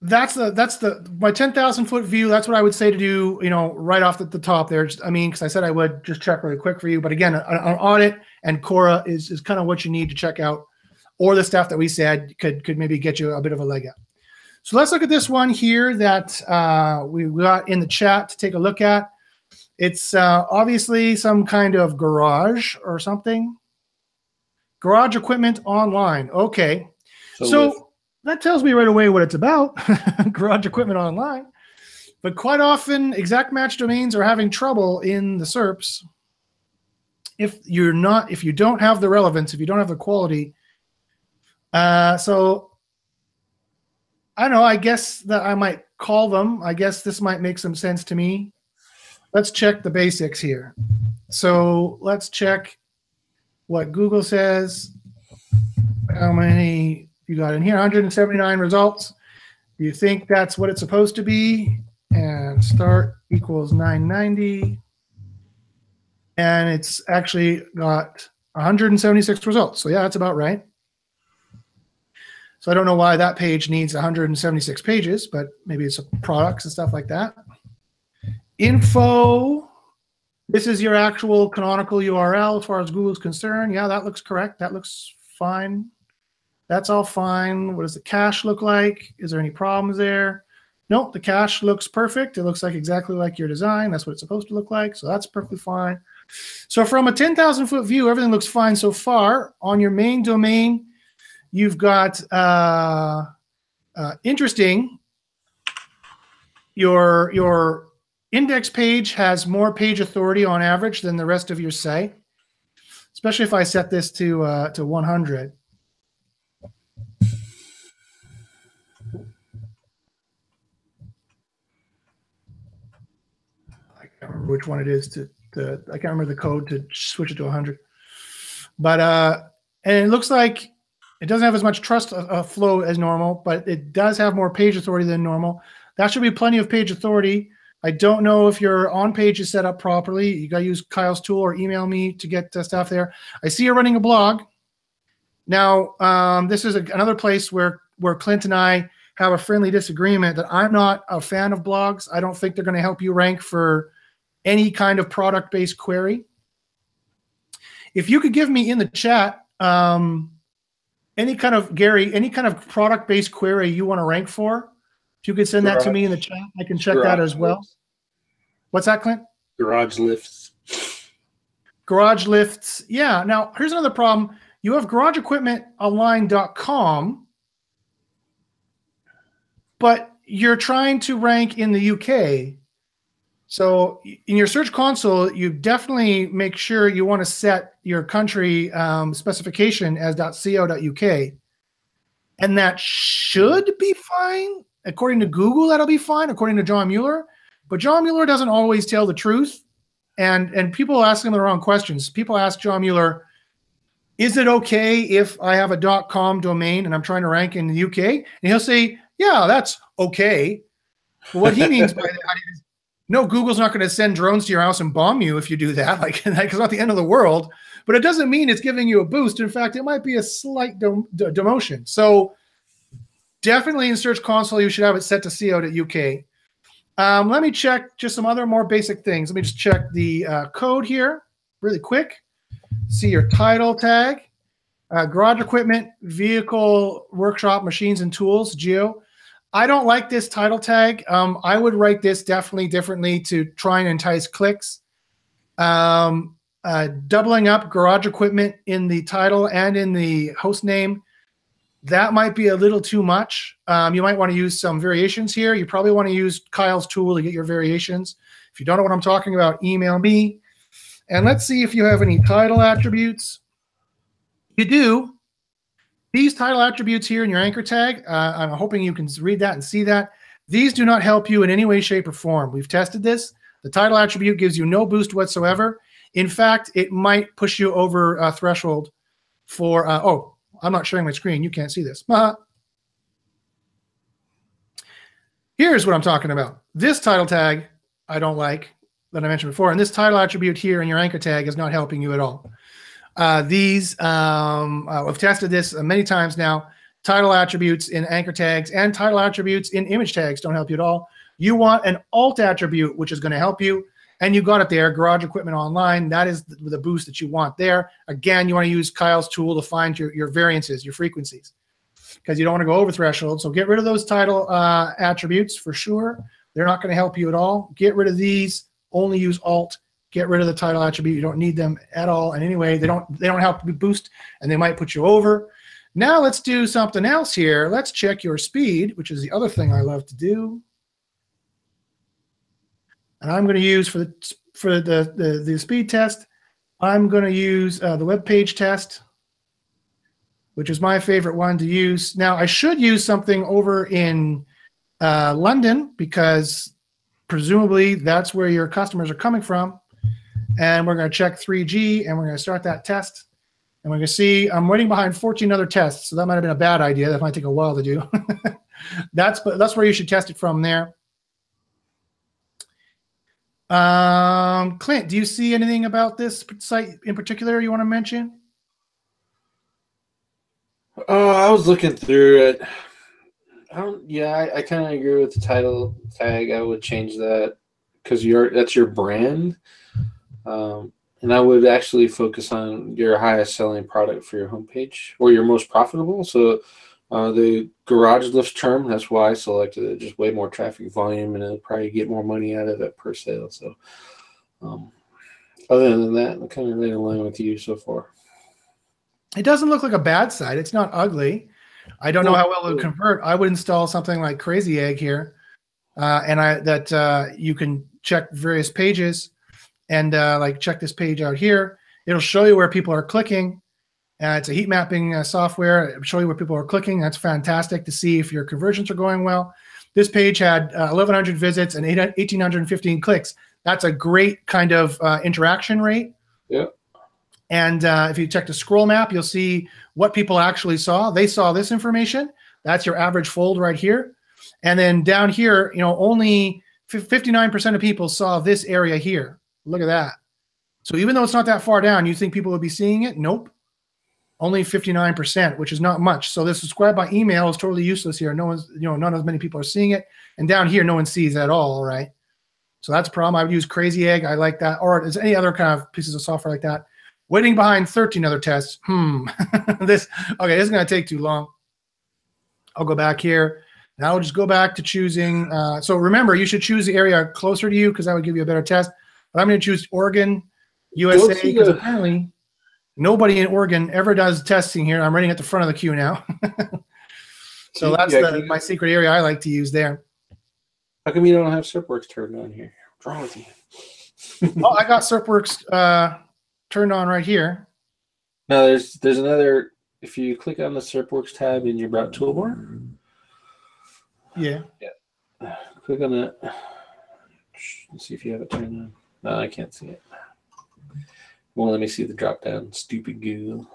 that's the that's the my 10,000 foot view. That's what I would say to do, you know, right off at the top there. Just, I mean, because I said I would just check really quick for you. But again, an, an audit and Cora is, is kind of what you need to check out, or the stuff that we said could could maybe get you a bit of a leg up. So let's look at this one here that uh, we got in the chat to take a look at. It's uh, obviously some kind of garage or something. Garage equipment online. Okay. So, with- that tells me right away what it's about garage equipment online. But quite often, exact match domains are having trouble in the SERPs if you're not, if you don't have the relevance, if you don't have the quality. Uh, so I know. I guess that I might call them. I guess this might make some sense to me. Let's check the basics here. So let's check what Google says. How many you got in here? 179 results. Do you think that's what it's supposed to be? And start equals 990. And it's actually got 176 results. So yeah, that's about right. So I don't know why that page needs 176 pages, but maybe it's products and stuff like that. Info. This is your actual canonical URL as far as Google's concerned. Yeah, that looks correct. That looks fine. That's all fine. What does the cache look like? Is there any problems there? Nope, the cache looks perfect. It looks like exactly like your design. That's what it's supposed to look like. So that's perfectly fine. So from a 10,000 foot view, everything looks fine so far. On your main domain, you've got uh, uh, interesting. Your your index page has more page authority on average than the rest of your site, especially if I set this to uh, to 100. Remember which one it is to, to I can't remember the code to switch it to 100. But uh, and it looks like it doesn't have as much trust uh, uh, flow as normal, but it does have more page authority than normal. That should be plenty of page authority I don't know if your on page is set up properly. You got to use Kyle's tool or email me to get uh, stuff there. I see you're running a blog. Now, um, this is a, another place where where Clint and I have a friendly disagreement that I'm not a fan of blogs. I don't think they're going to help you rank for any kind of product based query. If you could give me in the chat um, any kind of Gary, any kind of product based query you want to rank for, if you could send that to me in the chat, I can check that as well. What's that, Clint? Garage lifts. Garage lifts. Yeah. Now, here's another problem. You have garageequipmentonline.com, but you're trying to rank in the UK. So in your search console, you definitely make sure you want to set your country um, specification as .co.uk, and that should be fine. According to Google, that'll be fine. According to John Mueller, but John Mueller doesn't always tell the truth, and and people ask him the wrong questions. People ask John Mueller, "Is it okay if I have a .com domain and I'm trying to rank in the UK?" And he'll say, "Yeah, that's okay." But what he means by that is no, Google's not going to send drones to your house and bomb you if you do that. Like, it's not the end of the world, but it doesn't mean it's giving you a boost. In fact, it might be a slight dem- de- demotion. So, definitely in Search Console, you should have it set to co.uk. Um, let me check just some other more basic things. Let me just check the uh, code here really quick. See your title tag, uh, garage equipment, vehicle, workshop, machines, and tools, geo. I don't like this title tag. Um, I would write this definitely differently to try and entice clicks. Um, uh, doubling up garage equipment in the title and in the host name, that might be a little too much. Um, you might want to use some variations here. You probably want to use Kyle's tool to get your variations. If you don't know what I'm talking about, email me. And let's see if you have any title attributes. You do, these title attributes here in your anchor tag, uh, I'm hoping you can read that and see that. These do not help you in any way, shape, or form. We've tested this. The title attribute gives you no boost whatsoever. In fact, it might push you over a threshold for, uh, oh, I'm not sharing my screen. You can't see this. Here's what I'm talking about. This title tag I don't like that I mentioned before. And this title attribute here in your anchor tag is not helping you at all. Uh, these, um, uh, I've tested this many times now. Title attributes in anchor tags and title attributes in image tags don't help you at all. You want an alt attribute, which is going to help you. And you got it there, Garage Equipment Online. That is the, boost that you want there. Again, you want to use Kyle's tool to find your, your variances, your frequencies, because you don't want to go over threshold. So get rid of those title uh, attributes for sure. They're not going to help you at all. Get rid of these. Only use alt get rid of the title attribute. You don't need them at all. And anyway, they don't they don't help you boost, and they might put you over. Now let's do something else here. Let's check your speed, which is the other thing I love to do. And I'm going to use for the for the the, the speed test. I'm going to use uh, the web page test, which is my favorite one to use. Now I should use something over in uh, London because presumably that's where your customers are coming from and we're going to check 3G and we're going to start that test. And we're going to see, I'm waiting behind 14 other tests. So that might have been a bad idea. That might take a while to do. that's, but that's where you should test it from there. Um, Clint, do you see anything about this site in particular you want to mention? Oh, I was looking through it. I don't. Yeah, I, I kind of agree with the title tag. I would change that because you're that's your brand. Um, and I would actually focus on your highest selling product for your homepage or your most profitable. So uh, the garage lift term, that's why I selected it. Just way more traffic volume and it'll probably get more money out of it per sale. So um, other than that, I'm kind of right in line with you so far. It doesn't look like a bad site. It's not ugly. I don't know how well it would convert. I would install something like Crazy Egg here, uh, and I that uh, you can check various pages and uh, like check this page out here. It'll show you where people are clicking. Uh, it's a heat mapping uh, software. It'll show you where people are clicking. That's fantastic to see if your conversions are going well. This page had 1,100 uh, visits and 1,815 clicks. That's a great kind of uh, interaction rate. Yeah. And uh, if you check the scroll map, you'll see what people actually saw. They saw this information. That's your average fold right here. And then down here, you know, only 59% of people saw this area here. Look at that. So even though it's not that far down, you think people would be seeing it? Nope. Only 59%, which is not much. So this subscribe by email is totally useless here. No one's, you know, not as many people are seeing it. And down here, no one sees at all, right? So that's a problem. I would use Crazy Egg. I like that. Or is any other kind of pieces of software like that? Waiting behind 13 other tests. Hmm. this okay, this is gonna take too long. I'll go back here. Now I'll just go back to choosing. Uh, so remember, you should choose the area closer to you because that would give you a better test. But I'm going to choose Oregon, USA, because apparently nobody in Oregon ever does testing here. I'm writing at the front of the queue now. so that's Yeah, the, my secret area I like to use there. How come you don't have SerpWorks turned on here? What's wrong with you? Oh, I got SerpWorks uh, turned on right here. No, there's there's another. If you click on the SerpWorks tab in your About toolbar, Yeah. click on that. Let's see if you have it turned on. No, I can't see it. Well, let me see the drop down. Stupid Google.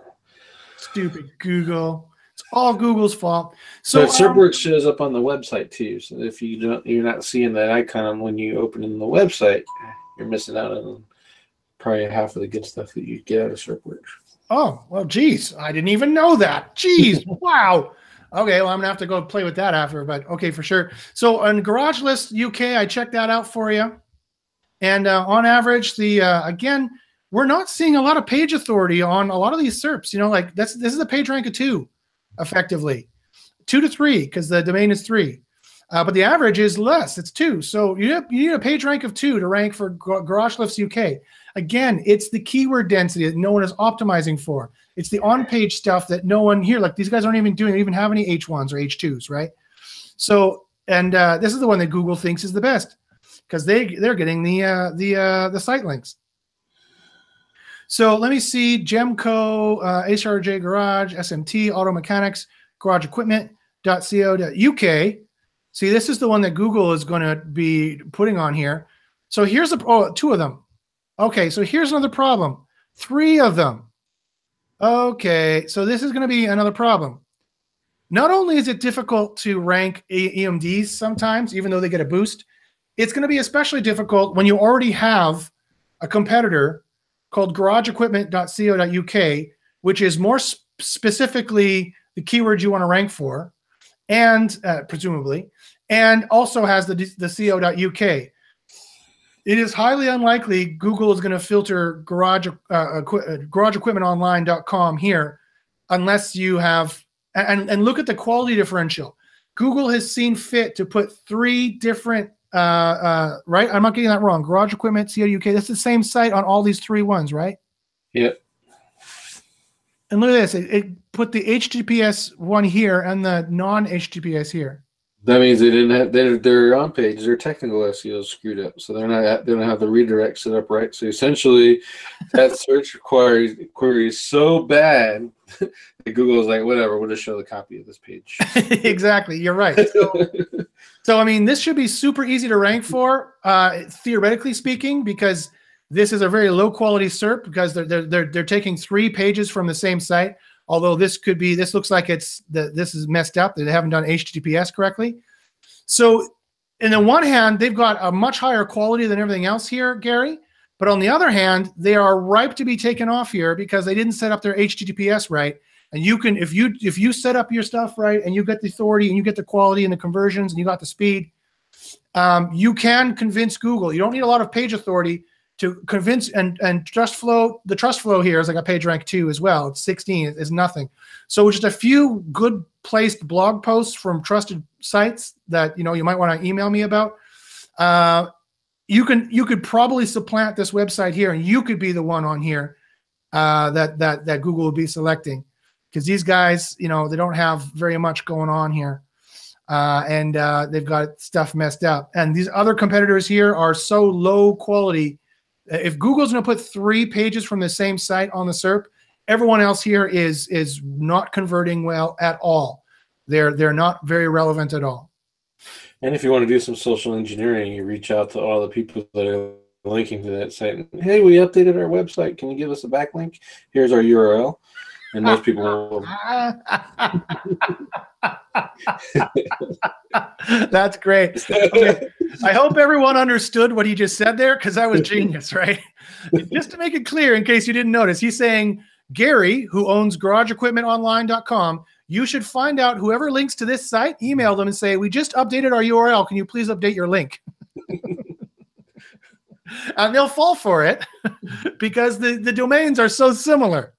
Stupid Google. It's all Google's fault. So, So, um, SerpWorks shows up on the website too. So if you don't, you're not seeing that icon when you open in the website, you're missing out on probably half of the good stuff that you get out of SerpWorks. Oh, well, geez, I didn't even know that. Geez, wow. Okay, well, I'm gonna have to go play with that after, but okay, for sure. So on Garage Lifts UK, I checked that out for you, and uh, on average, the uh, again, we're not seeing a lot of page authority on a lot of these SERPs. You know, like that's this is a page rank of two, effectively, two to three because the domain is three, uh, but the average is less. It's two. So you need, you need a page rank of two to rank for Garage Lifts UK. Again, it's the keyword density that no one is optimizing for. It's the on-page stuff that no one here, like these guys aren't even doing, They even have any H1s or H2s, right? So, and uh, this is the one that Google thinks is the best because they they're getting the uh, the uh, the site links. So let me see Gemco, uh, HRJ Garage, SMT, Auto Mechanics, Garage Equipment. Equipment.co.uk. See, this is the one that Google is going to be putting on here. So here's a oh, two of them. Okay, so here's another problem. Three of them. Okay, so this is going to be another problem. Not only is it difficult to rank EMDs sometimes, even though they get a boost, it's going to be especially difficult when you already have a competitor called garageequipment.co.uk, which is more sp- specifically the keywords you want to rank for, and uh, presumably, and also has the, the co.uk it is highly unlikely Google is going to filter garage uh, equi- uh, garageequipmentonline.com here unless you have and and look at the quality differential. Google has seen fit to put three different uh, uh, right. I'm not getting that wrong. Garage Equipment Co.uk. That's the same site on all these three ones, right? Yep. And look at this. It, it put the HTTPS one here and the non-HTTPS here. That means they didn't have their their on page, their technical SEO is screwed up, so they're not they don't have the redirect set up right. So essentially, that search query query is so bad that Google is like, whatever, we'll just show the copy of this page. exactly. You're right. So, So I mean, this should be super easy to rank for, uh, theoretically speaking, because this is a very low quality SERP because they're they're they're, they're taking three pages from the same site. Although this could be, this looks like it's the this is messed up. They haven't done HTTPS correctly. So, in the one hand, they've got a much higher quality than everything else here, Gary. But on the other hand, they are ripe to be taken off here because they didn't set up their HTTPS right. And you can, if you if you set up your stuff right, and you get the authority, and you get the quality and the conversions, and you got the speed, um, you can convince Google. You don't need a lot of page authority to convince and and trust flow. The trust flow here is like a page rank two as well. It's 16 is nothing. So just a few good placed blog posts from trusted sites that you know you might want to email me about. Uh, you can you could probably supplant this website here, and you could be the one on here uh, that that that Google would be selecting because these guys, you know, they don't have very much going on here uh, and uh, they've got stuff messed up. And these other competitors here are so low quality. If Google's going to put three pages from the same site on the SERP, everyone else here is is not converting well at all. They're they're not very relevant at all. And if you want to do some social engineering, you reach out to all the people that are linking to that site. Hey, we updated our website. Can you give us a backlink? Here's our URL. And most people. That's great. Okay. I hope everyone understood what he just said there because that was genius, right? just to make it clear, in case you didn't notice, he's saying Gary, who owns garageequipmentonline.com, you should find out whoever links to this site, email them and say, We just updated our URL. Can you please update your link? and they'll fall for it because the, the domains are so similar.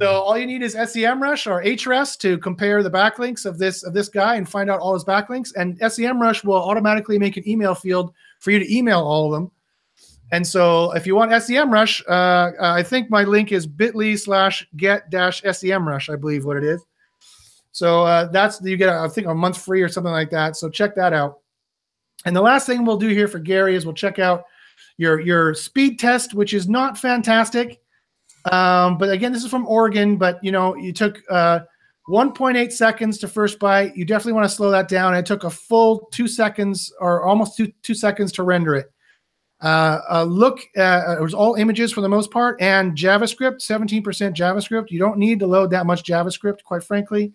So all you need is SEMrush or Ahrefs to compare the backlinks of this of this guy and find out all his backlinks. And SEMrush will automatically make an email field for you to email all of them. And so if you want SEMrush, uh, I think my link is bit.ly slash get dash SEMrush, I believe what it is. So uh, that's you get I think a month free or something like that. So check that out. And the last thing we'll do here for Gary is we'll check out your your speed test, which is not fantastic. Um, but again, this is from Oregon. But you know, you took uh, 1.8 seconds to first byte. You definitely want to slow that down. It took a full two seconds or almost two two seconds to render it. Uh, uh, look, it was all images for the most part, and JavaScript, 17% JavaScript. You don't need to load that much JavaScript, quite frankly.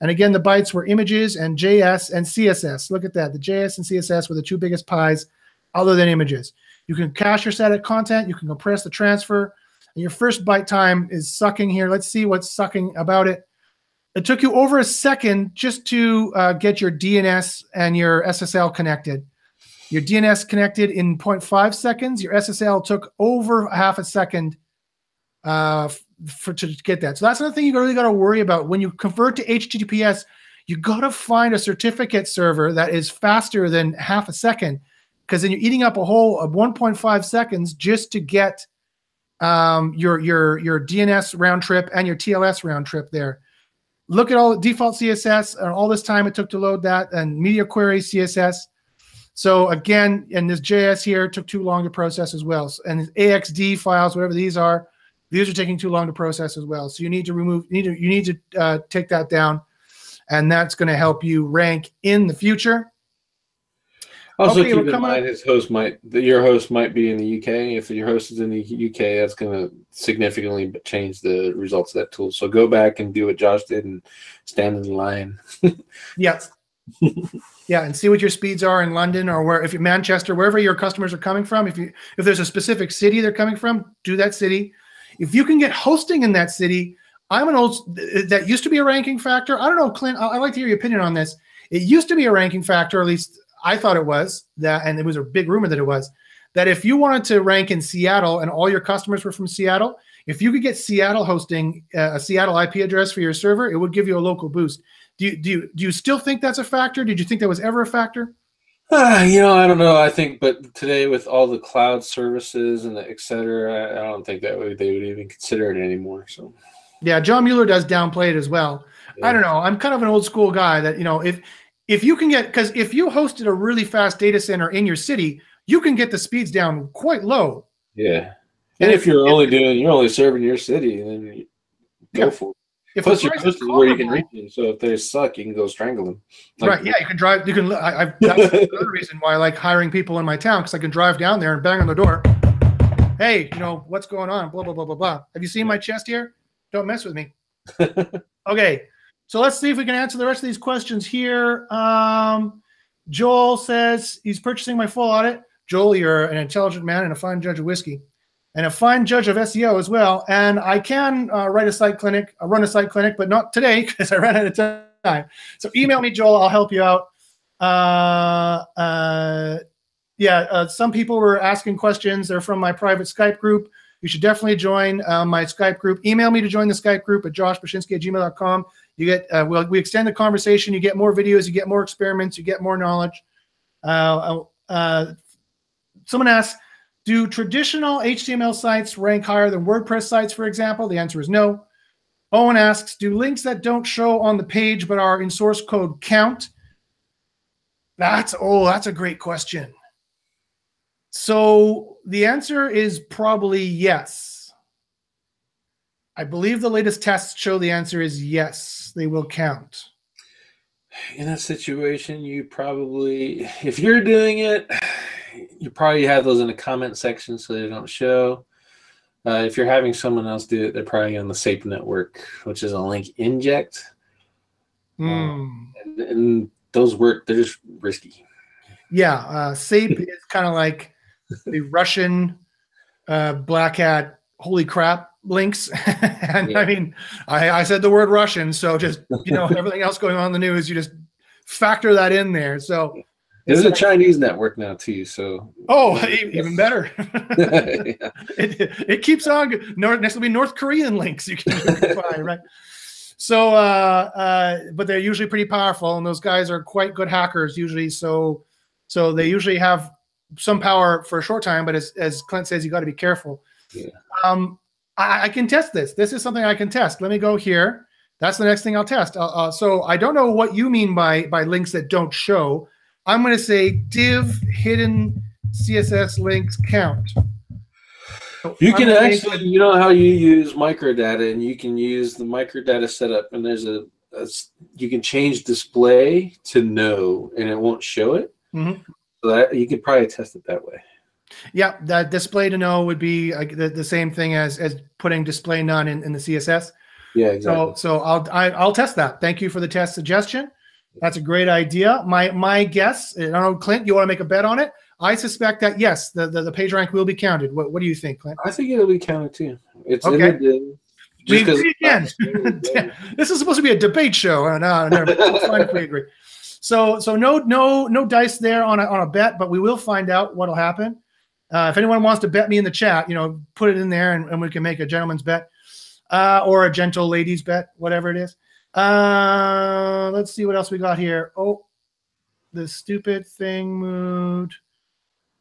And again, the bytes were images and JS and CSS. Look at that. The JS and CSS were the two biggest pies, other than images. You can cache your static content. You can compress the transfer. Your first byte time is sucking here. Let's see what's sucking about it. It took you over a second just to uh, get your DNS and your SSL connected. Your DNS connected in 0.5 seconds. Your SSL took over half a second uh, for to get that. So that's another thing you really got to worry about when you convert to HTTPS. You got to find a certificate server that is faster than half a second because then you're eating up a whole of 1.5 seconds just to get um, your your your DNS round trip and your TLS round trip there. Look at all the default CSS and all this time it took to load that and media query CSS. So again, and this JS here took too long to process as well. And AXD files, whatever these are, these are taking too long to process as well. So you need to remove, you need to, you need to uh, take that down, and that's going to help you rank in the future. Also, Okay, keep in mind his host might your host might be in the UK. If your host is in the UK, that's going to significantly change the results of that tool. So go back and do what Josh did and stand in line. Yeah. yeah, and see what your speeds are in London or where if you're Manchester, wherever your customers are coming from. If you if there's a specific city they're coming from, do that city. If you can get hosting in that city, I'm an old that used to be a ranking factor. I don't know, Clint. I- I'd like to hear your opinion on this. It used to be a ranking factor, at least I thought it was that, and it was a big rumor that it was that if you wanted to rank in Seattle and all your customers were from Seattle, if you could get Seattle hosting uh, a Seattle IP address for your server, it would give you a local boost. Do you, do you do you still think that's a factor? Did you think that was ever a factor? Ah, you know, I don't know. I think, but today with all the cloud services and the et cetera, I, I don't think that would, they would even consider it anymore. So Yeah, John Mueller does downplay it as well. I don't know. I'm kind of an old school guy that you know if if you can get because if you hosted a really fast data center in your city, you can get the speeds down quite low. Yeah. And if you're only doing, you're only serving your city, then you go Yeah. for it. If Plus, your host is where you can reach them. So if they suck, you can go strangle them. right? Yeah, you can drive. You can. I, I, that's another reason why I like hiring people in my town because I can drive down there and bang on the door. Hey, you know what's going on? Blah blah blah blah blah. Have you seen my chest here? Don't mess with me. okay, so let's see if we can answer the rest of these questions here. Um, Joel says he's purchasing my full audit. Joel, you're an intelligent man and a fine judge of whiskey, and a fine judge of SEO as well. And I can uh, write a site clinic, uh, run a site clinic, but not today because I ran out of time. So email me, Joel. I'll help you out. Uh, uh, yeah, uh, some people were asking questions. They're from my private Skype group. You should definitely join uh, my Skype group. Email me to join the Skype group at joshbachynski at gmail.com. You get, uh, well, we extend the conversation. You get more videos. You get more experiments. You get more knowledge. Uh, uh, someone asked, do traditional HTML sites rank higher than WordPress sites, for example? The answer is no. Owen asks, do links that don't show on the page but are in source code count? That's oh, that's a great question. So the answer is probably yes. I believe the latest tests show the answer is yes, they will count. in that situation, you probably, if you're doing it, you probably have those in the comment section so they don't show. Uh, if you're having someone else do it, they're probably on the SAPE network, which is a link inject, Hmm. and, and those work. They're just risky. Yeah, uh, SAPE is kind of like the Russian uh, black hat. Holy crap! Links, and Yeah. I mean, I, I said the word Russian, so just you know everything else going on in the news, you just factor that in there. So, There's a Chinese network now too, so oh, even better. yeah. it, it keeps on. next will be North Korean links you can, you can find, right? So, uh, uh, but they're usually pretty powerful, and those guys are quite good hackers usually. So, so they usually have some power for a short time, but as as Clint says, you got to be careful. Yeah. Um, I, I can test this. This is something I can test. Let me go here. That's the next thing I'll test. Uh, uh, so I don't know what you mean by by links that don't show. I'm going to say div hidden CSS links count. So You can actually, you know how you use microdata, and you can use the microdata setup, and there's a you can change display to no, and it won't show it. Mhm. So that you could probably test it that way. Yeah, that display to no would be like the, the same thing as as putting display none in, in the CSS. Yeah, exactly. so so I'll I, I'll test that. Thank you for the test suggestion. That's a great idea. My my guess, I don't know, Clint, you want to make a bet on it? I suspect that yes, the, the, the page rank will be counted. What what do you think, Clint? I think it'll be counted too. It's Okay. in the. We agree again. this is supposed to be a debate show. Uh, no, mind. It's fine if we agree. So so no no no dice there on a, on a bet, but we will find out what'll happen. Uh, if anyone wants to bet me in the chat, you know, put it in there and, and we can make a gentleman's bet uh, or a gentle ladies bet, whatever it is. Uh, let's see what else we got here. Oh, the stupid thing moved.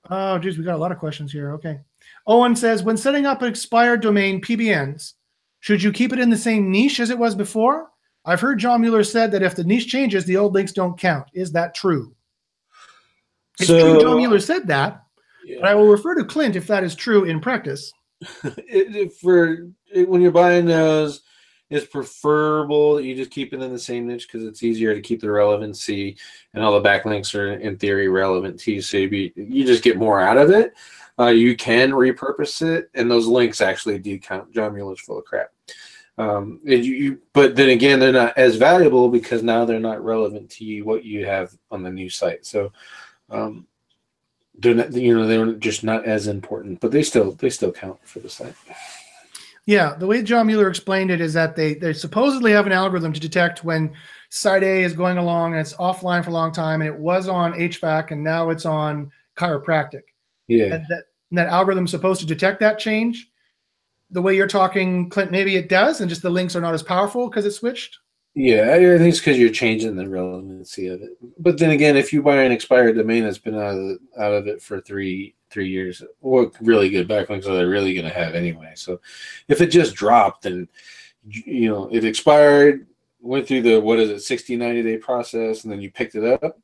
Oh, geez, we got a lot of questions here. Okay. Owen says, when setting up an expired domain PBNs, should you keep it in the same niche as it was before? I've heard John Mueller said that if the niche changes, the old links don't count. Is that true? It's true John Mueller said that, Yeah. but I will refer to Clint if that is true in practice. it, it- for it, when you're buying those, it's preferable that you just keep it in the same niche because it's easier to keep the relevancy, and all the backlinks are in theory relevant to you. So you, be, you just get more out of it. Uh, you can repurpose it, and those links actually do count. John Mueller's full of crap. Um, and you, you, but then again, they're not as valuable because now they're not relevant to you what you have on the new site. So, um, they're not, you know, they're just not as important, but they still they still count for the site. Yeah, the way John Mueller explained it is that they they supposedly have an algorithm to detect when site A is going along and it's offline for a long time, and it was on HVAC and now it's on chiropractic. Yeah. And that and that algorithm's supposed to detect that change. The way you're talking, Clint, maybe it does, and just the links are not as powerful because it switched. Yeah, I think it's because you're changing the relevancy of it. But then again, if you buy an expired domain that's been out of the, out of it for three three years, what really good backlinks are they really going to have anyway? So, if it just dropped and you know it expired, went through the what is it 60 90 day process, and then you picked it up,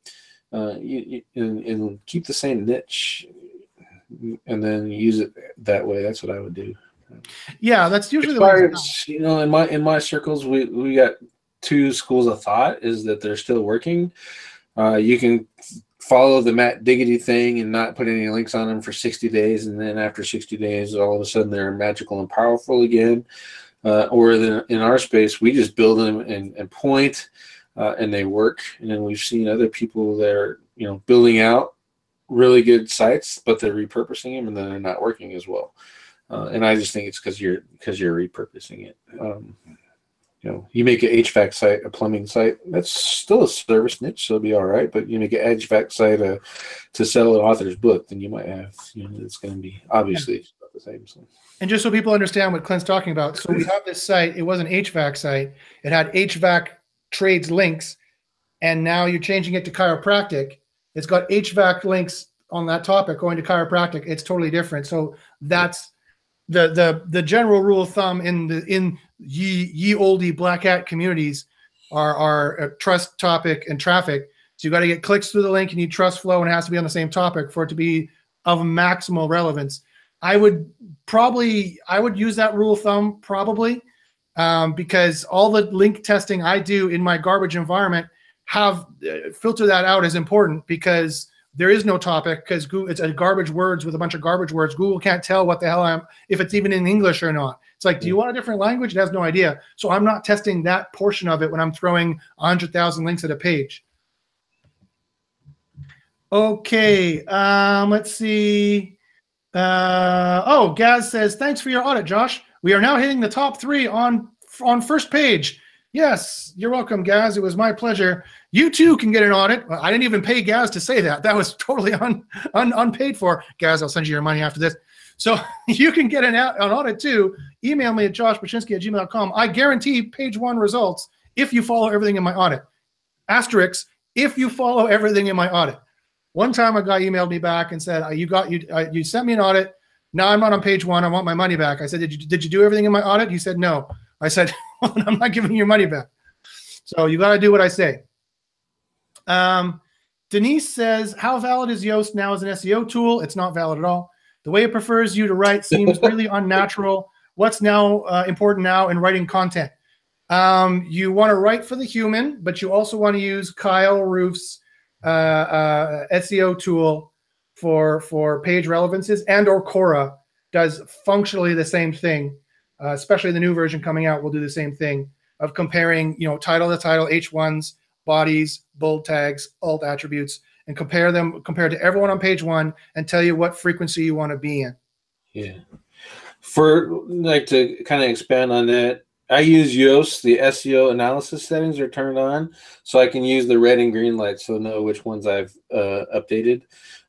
uh, you, you and, and keep the same niche, and then use it that way. That's what I would do. Yeah, that's usually the way. you know, in my in my circles, we we got two schools of thought is that they're still working. Uh, you can follow the Matt Diggity thing and not put any links on them for 60 days, and then after 60 days, all of a sudden they're magical and powerful again. Uh, or in our space, we just build them and, and point, uh, and they work. And then we've seen other people that are, you know, building out really good sites, but they're repurposing them and then they're not working as well. Uh, and I just think it's because you're because you're repurposing it. Um, you know, you make an HVAC site, a plumbing site, that's still a service niche, so it'll be all right. But you make an HVAC site uh, to sell an author's book, then you might have, you know, it's going to be obviously it's not the same. So. And just so people understand what Clint's talking about, so we have this site. It was an HVAC site. It had HVAC trades links, and now you're changing it to chiropractic. It's got HVAC links on that topic going to chiropractic. It's totally different. So that's the the the general rule of thumb in the in ye ye oldie black hat communities are are uh, trust topic and traffic. So you got to get clicks through the link. And you need trust flow, and it has to be on the same topic for it to be of maximal relevance. I would probably I would use that rule of thumb probably um, because all the link testing I do in my garbage environment have uh, filter that out as important because there is no topic because it's a garbage words with a bunch of garbage words. Google can't tell what the hell I'm if it's even in English or not. It's like, do you want a different language? It has no idea. So I'm not testing that portion of it when I'm throwing 100,000 links at a page. Okay, um, let's see. Uh, oh, Gaz says, thanks for your audit, Josh. We are now hitting the top three on on first page. Yes, you're welcome, Gaz. It was my pleasure. You too can get an audit. I didn't even pay Gaz to say that. That was totally un, un, unpaid for. Gaz, I'll send you your money after this. So you can get an, an audit too. Email me at joshbachynski at gmail.com. I guarantee page one results if you follow everything in my audit. Asterisk, if you follow everything in my audit. One time a guy emailed me back and said, "You got you uh, you sent me an audit. Now I'm not on page one. I want my money back." I said, "Did you did you do everything in my audit?" He said, "No." I said, well, "I'm not giving you your money back." So you got to do what I say. Um, Denise says, "How valid is Yoast now as an SEO tool? It's not valid at all. The way it prefers you to write seems really unnatural. What's now uh, important now in writing content? Um, you want to write for the human, but you also want to use Kyle Roof's." uh, uh, SEO tool for for page relevances, and or Cora does functionally the same thing. Uh, especially the new version coming out will do the same thing of comparing, you know, title to title, H1s, bodies, bold tags, alt attributes, and compare them compared to everyone on page one, and tell you what frequency you want to be in. Yeah. For like to kind of expand on that, I use Yoast. The SEO analysis settings are turned on, so I can use the red and green lights to know which ones I've uh, updated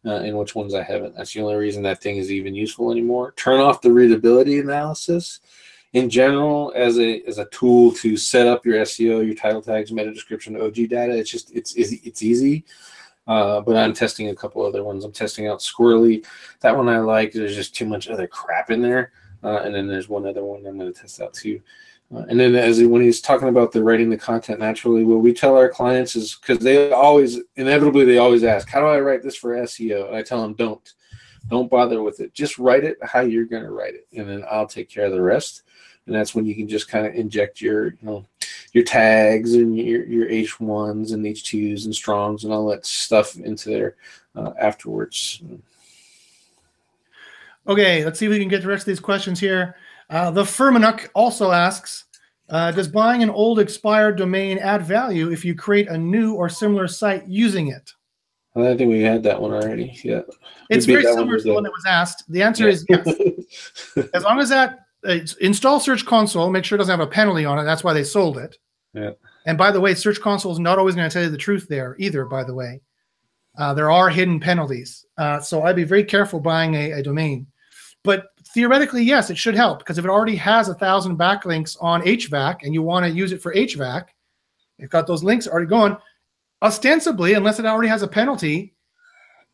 uh, and which ones I haven't. That's the only reason that thing is even useful anymore. Turn off the readability analysis. In general, as a as a tool to set up your SEO, your title tags, meta description, OG data, it's just it's it's, it's easy. Uh, but I'm testing a couple other ones. I'm testing out Squirrly. That one I like. There's just too much other crap in there. Uh, and then there's one other one I'm going to test out too. Uh, and then as when he's talking about the writing the content naturally, what we tell our clients is because they always inevitably they always ask, how do I write this for SEO? And I tell them, don't, don't bother with it. Just write it how you're going to write it, and then I'll take care of the rest. And that's when you can just kind of inject your, you know, your tags and your your H ones and H twos and strongs and all that stuff into there uh, afterwards. Okay, let's see if we can get the rest of these questions here. Uh, the Firminuk also asks, uh, does buying an old expired domain add value if you create a new or similar site using it? I think we had that one already. Yeah. It's very similar to the one that was asked. The answer yeah. is yes. as long as that install Search Console, make sure it doesn't have a penalty on it. That's why they sold it. Yeah. And by the way, Search Console is not always going to tell you the truth there either, by the way. Uh, there are hidden penalties. Uh, so I'd be very careful buying a, a domain. But theoretically, yes, it should help because if it already has a thousand backlinks on HVAC and you want to use it for HVAC, you've got those links already going. Ostensibly, unless it already has a penalty,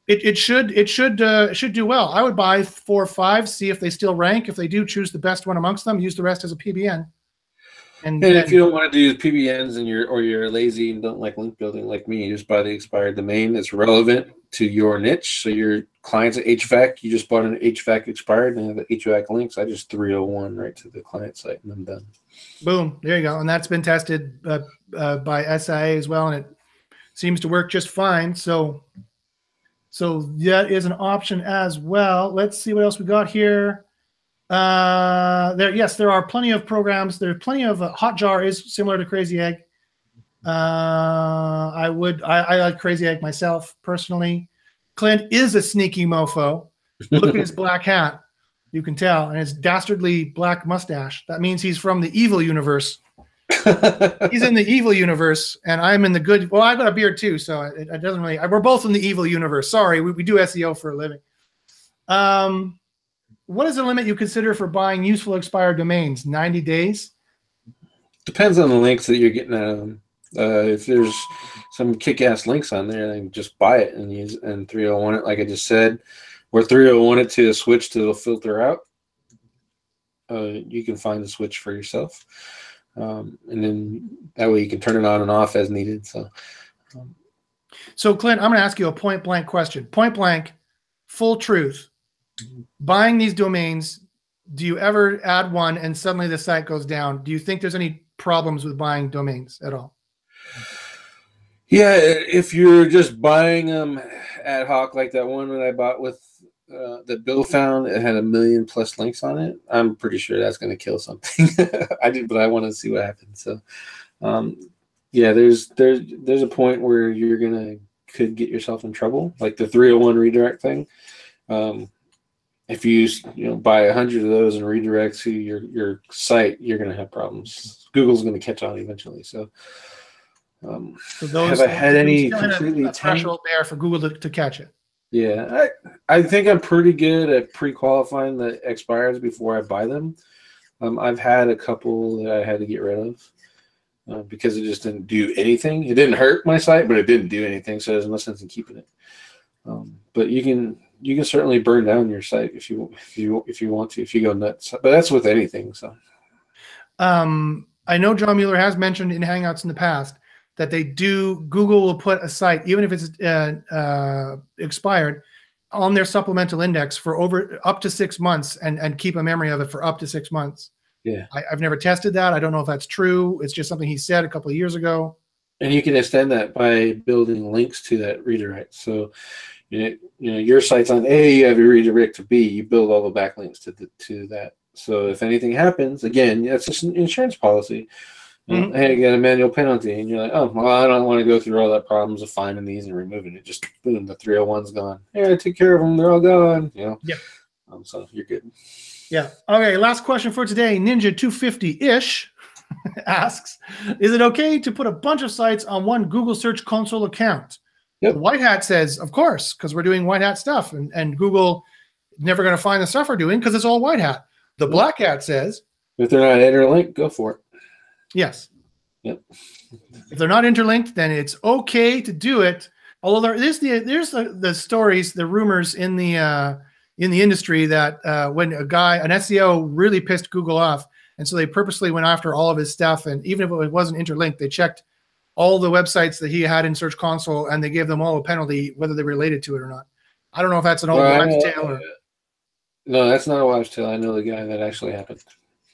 it, it should it should uh, should do well. I would buy four or five, see if they still rank. If they do, choose the best one amongst them. Use the rest as a PBN. And, and if you don't want to do PBNs and you're or you're lazy and don't like link building like me, you just buy the expired domain that's relevant to your niche. So your clients at HVAC, you just bought an HVAC expired and have the HVAC links. I just 301 right to the client site and I'm done. Boom. There you go. And that's been tested uh, uh, by SIA as well, and it seems to work just fine. So, so that is an option as well. Let's see what else we got here. Uh, there, yes, there are plenty of programs. There are plenty of uh, Hotjar is similar to Crazy Egg. Uh, I would, I, I like Crazy Egg myself personally. Clint is a sneaky mofo. Look at his black hat. You can tell, and his dastardly black mustache. That means he's from the evil universe. He's in the evil universe, and I'm in the good. Well, I've got a beard too, so it, it doesn't really. We're both in the evil universe. Sorry, we, we do SEO for a living. Um, what is the limit you consider for buying useful expired domains? 90 days? Depends on the links that you're getting out of them. Uh, if there's some kick-ass links on there, then just buy it and use and 301 it like I just said. or 301 it to a switch to filter out, uh, you can find the switch for yourself, um, and then that way you can turn it on and off as needed. So, um, so Clint, I'm going to ask you a point blank question. Point blank, full truth buying these domains, do you ever add one and suddenly the site goes down? Do you think there's any problems with buying domains at all? Yeah, if you're just buying them ad hoc like that one that I bought with uh, that Bill found. It had a million plus links on it. I'm pretty sure that's going to kill something. I did, but I want to see what happens. So, um, yeah, there's there's there's a point where you're gonna could get yourself in trouble, like the 301 redirect thing. Um, if you you know buy a hundred of those and redirect to your your site, you're gonna have problems. Google's gonna catch on eventually. So. Um, So those, Have I had any in a- a threshold there for Google to, to catch it. Yeah, I, I think I'm pretty good at pre-qualifying the expires before I buy them. Um, I've had a couple that I had to get rid of uh, because it just didn't do anything. It didn't hurt my site, but it didn't do anything, so there's no sense in keeping it. Um, but you can you can certainly burn down your site if you if you if you want to if you go nuts. But that's with anything. So Um, I know John Mueller has mentioned in Hangouts in the past that they do. Google will put a site, even if it's uh, uh, expired, on their supplemental index for over up to six months, and and keep a memory of it for up to six months. Yeah. I, I've never tested that. I don't know if that's true. It's just something he said a couple of years ago. and you can extend that by building links to that redirect. So, you know, you know your site's on A, you have your redirect to B. You build all the backlinks to the, to that. So if anything happens, again, that's just an insurance policy. Know, Hey, you got a manual penalty, and you're like, oh, well, I don't want to go through all that problems of finding these and removing it. Just boom, the 301's gone. Yeah, I took care of them. They're all gone. You know. Yeah. Um, so you're good. Yeah. Okay. Last question for today. Ninja 250 ish asks Is it okay to put a bunch of sites on one Google Search Console account? Yep. White Hat says, Of course, because we're doing White Hat stuff and, and Google never going to find the stuff we're doing because it's all White Hat. The Black Hat says, If they're not interlinked, go for it. Yes. Yep. If they're not interlinked, then it's okay to do it. Although there is the there's the, the stories, the rumors in the uh, in the industry that uh, when a guy, an SEO, really pissed Google off, and so they purposely went after all of his stuff, and even if it wasn't interlinked, they checked all the websites that he had in Search Console, and they gave them all a penalty, whether they related to it or not. I don't know if that's an old Well, wives' tale or No, that's not a wives' tale. I know the guy that actually happened.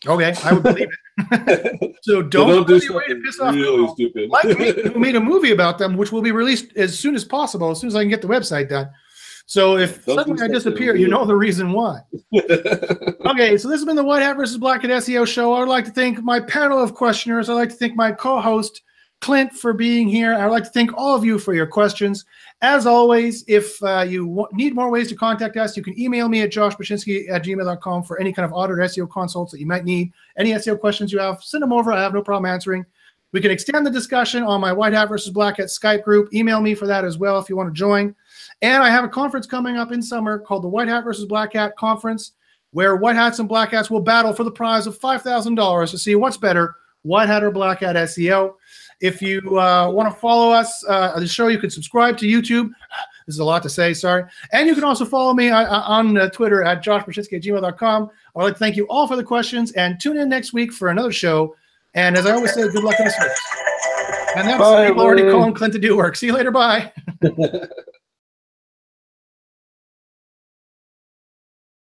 Okay, I would believe it. So don't, don't do be to something piss off really Google. stupid. like me, who made a movie about them, which will be released as soon as possible, as soon as I can get the website done. So if Don't suddenly I disappear, you know the reason why. Okay, so this has been the White Hat versus Black Hat SEO show. I'd like to thank my panel of questioners. I'd like to thank my co-host Clint for being here. I'd like to thank all of you for your questions. As always, if uh, you wa- need more ways to contact us, you can email me at joshbachynski at gmail.com for any kind of audit or SEO consults that you might need. Any SEO questions you have, send them over. I have no problem answering. We can extend the discussion on my White Hat versus Black Hat Skype group. Email me for that as well if you want to join. And I have a conference coming up in summer called the White Hat versus Black Hat Conference, where white hats and black hats will battle for the prize of $5,000 to see what's better, white hat or black hat SEO. If you uh, want to follow us uh, on the show, you can subscribe to YouTube. This is a lot to say, sorry. And you can also follow me uh, uh, on uh, Twitter at joshbachynski at gmail.com. I'd like to thank you all for the questions and tune in next week for another show. And as I always say, good luck in the search. And that's Bye, people already calling Clint to do work. See you later. Bye.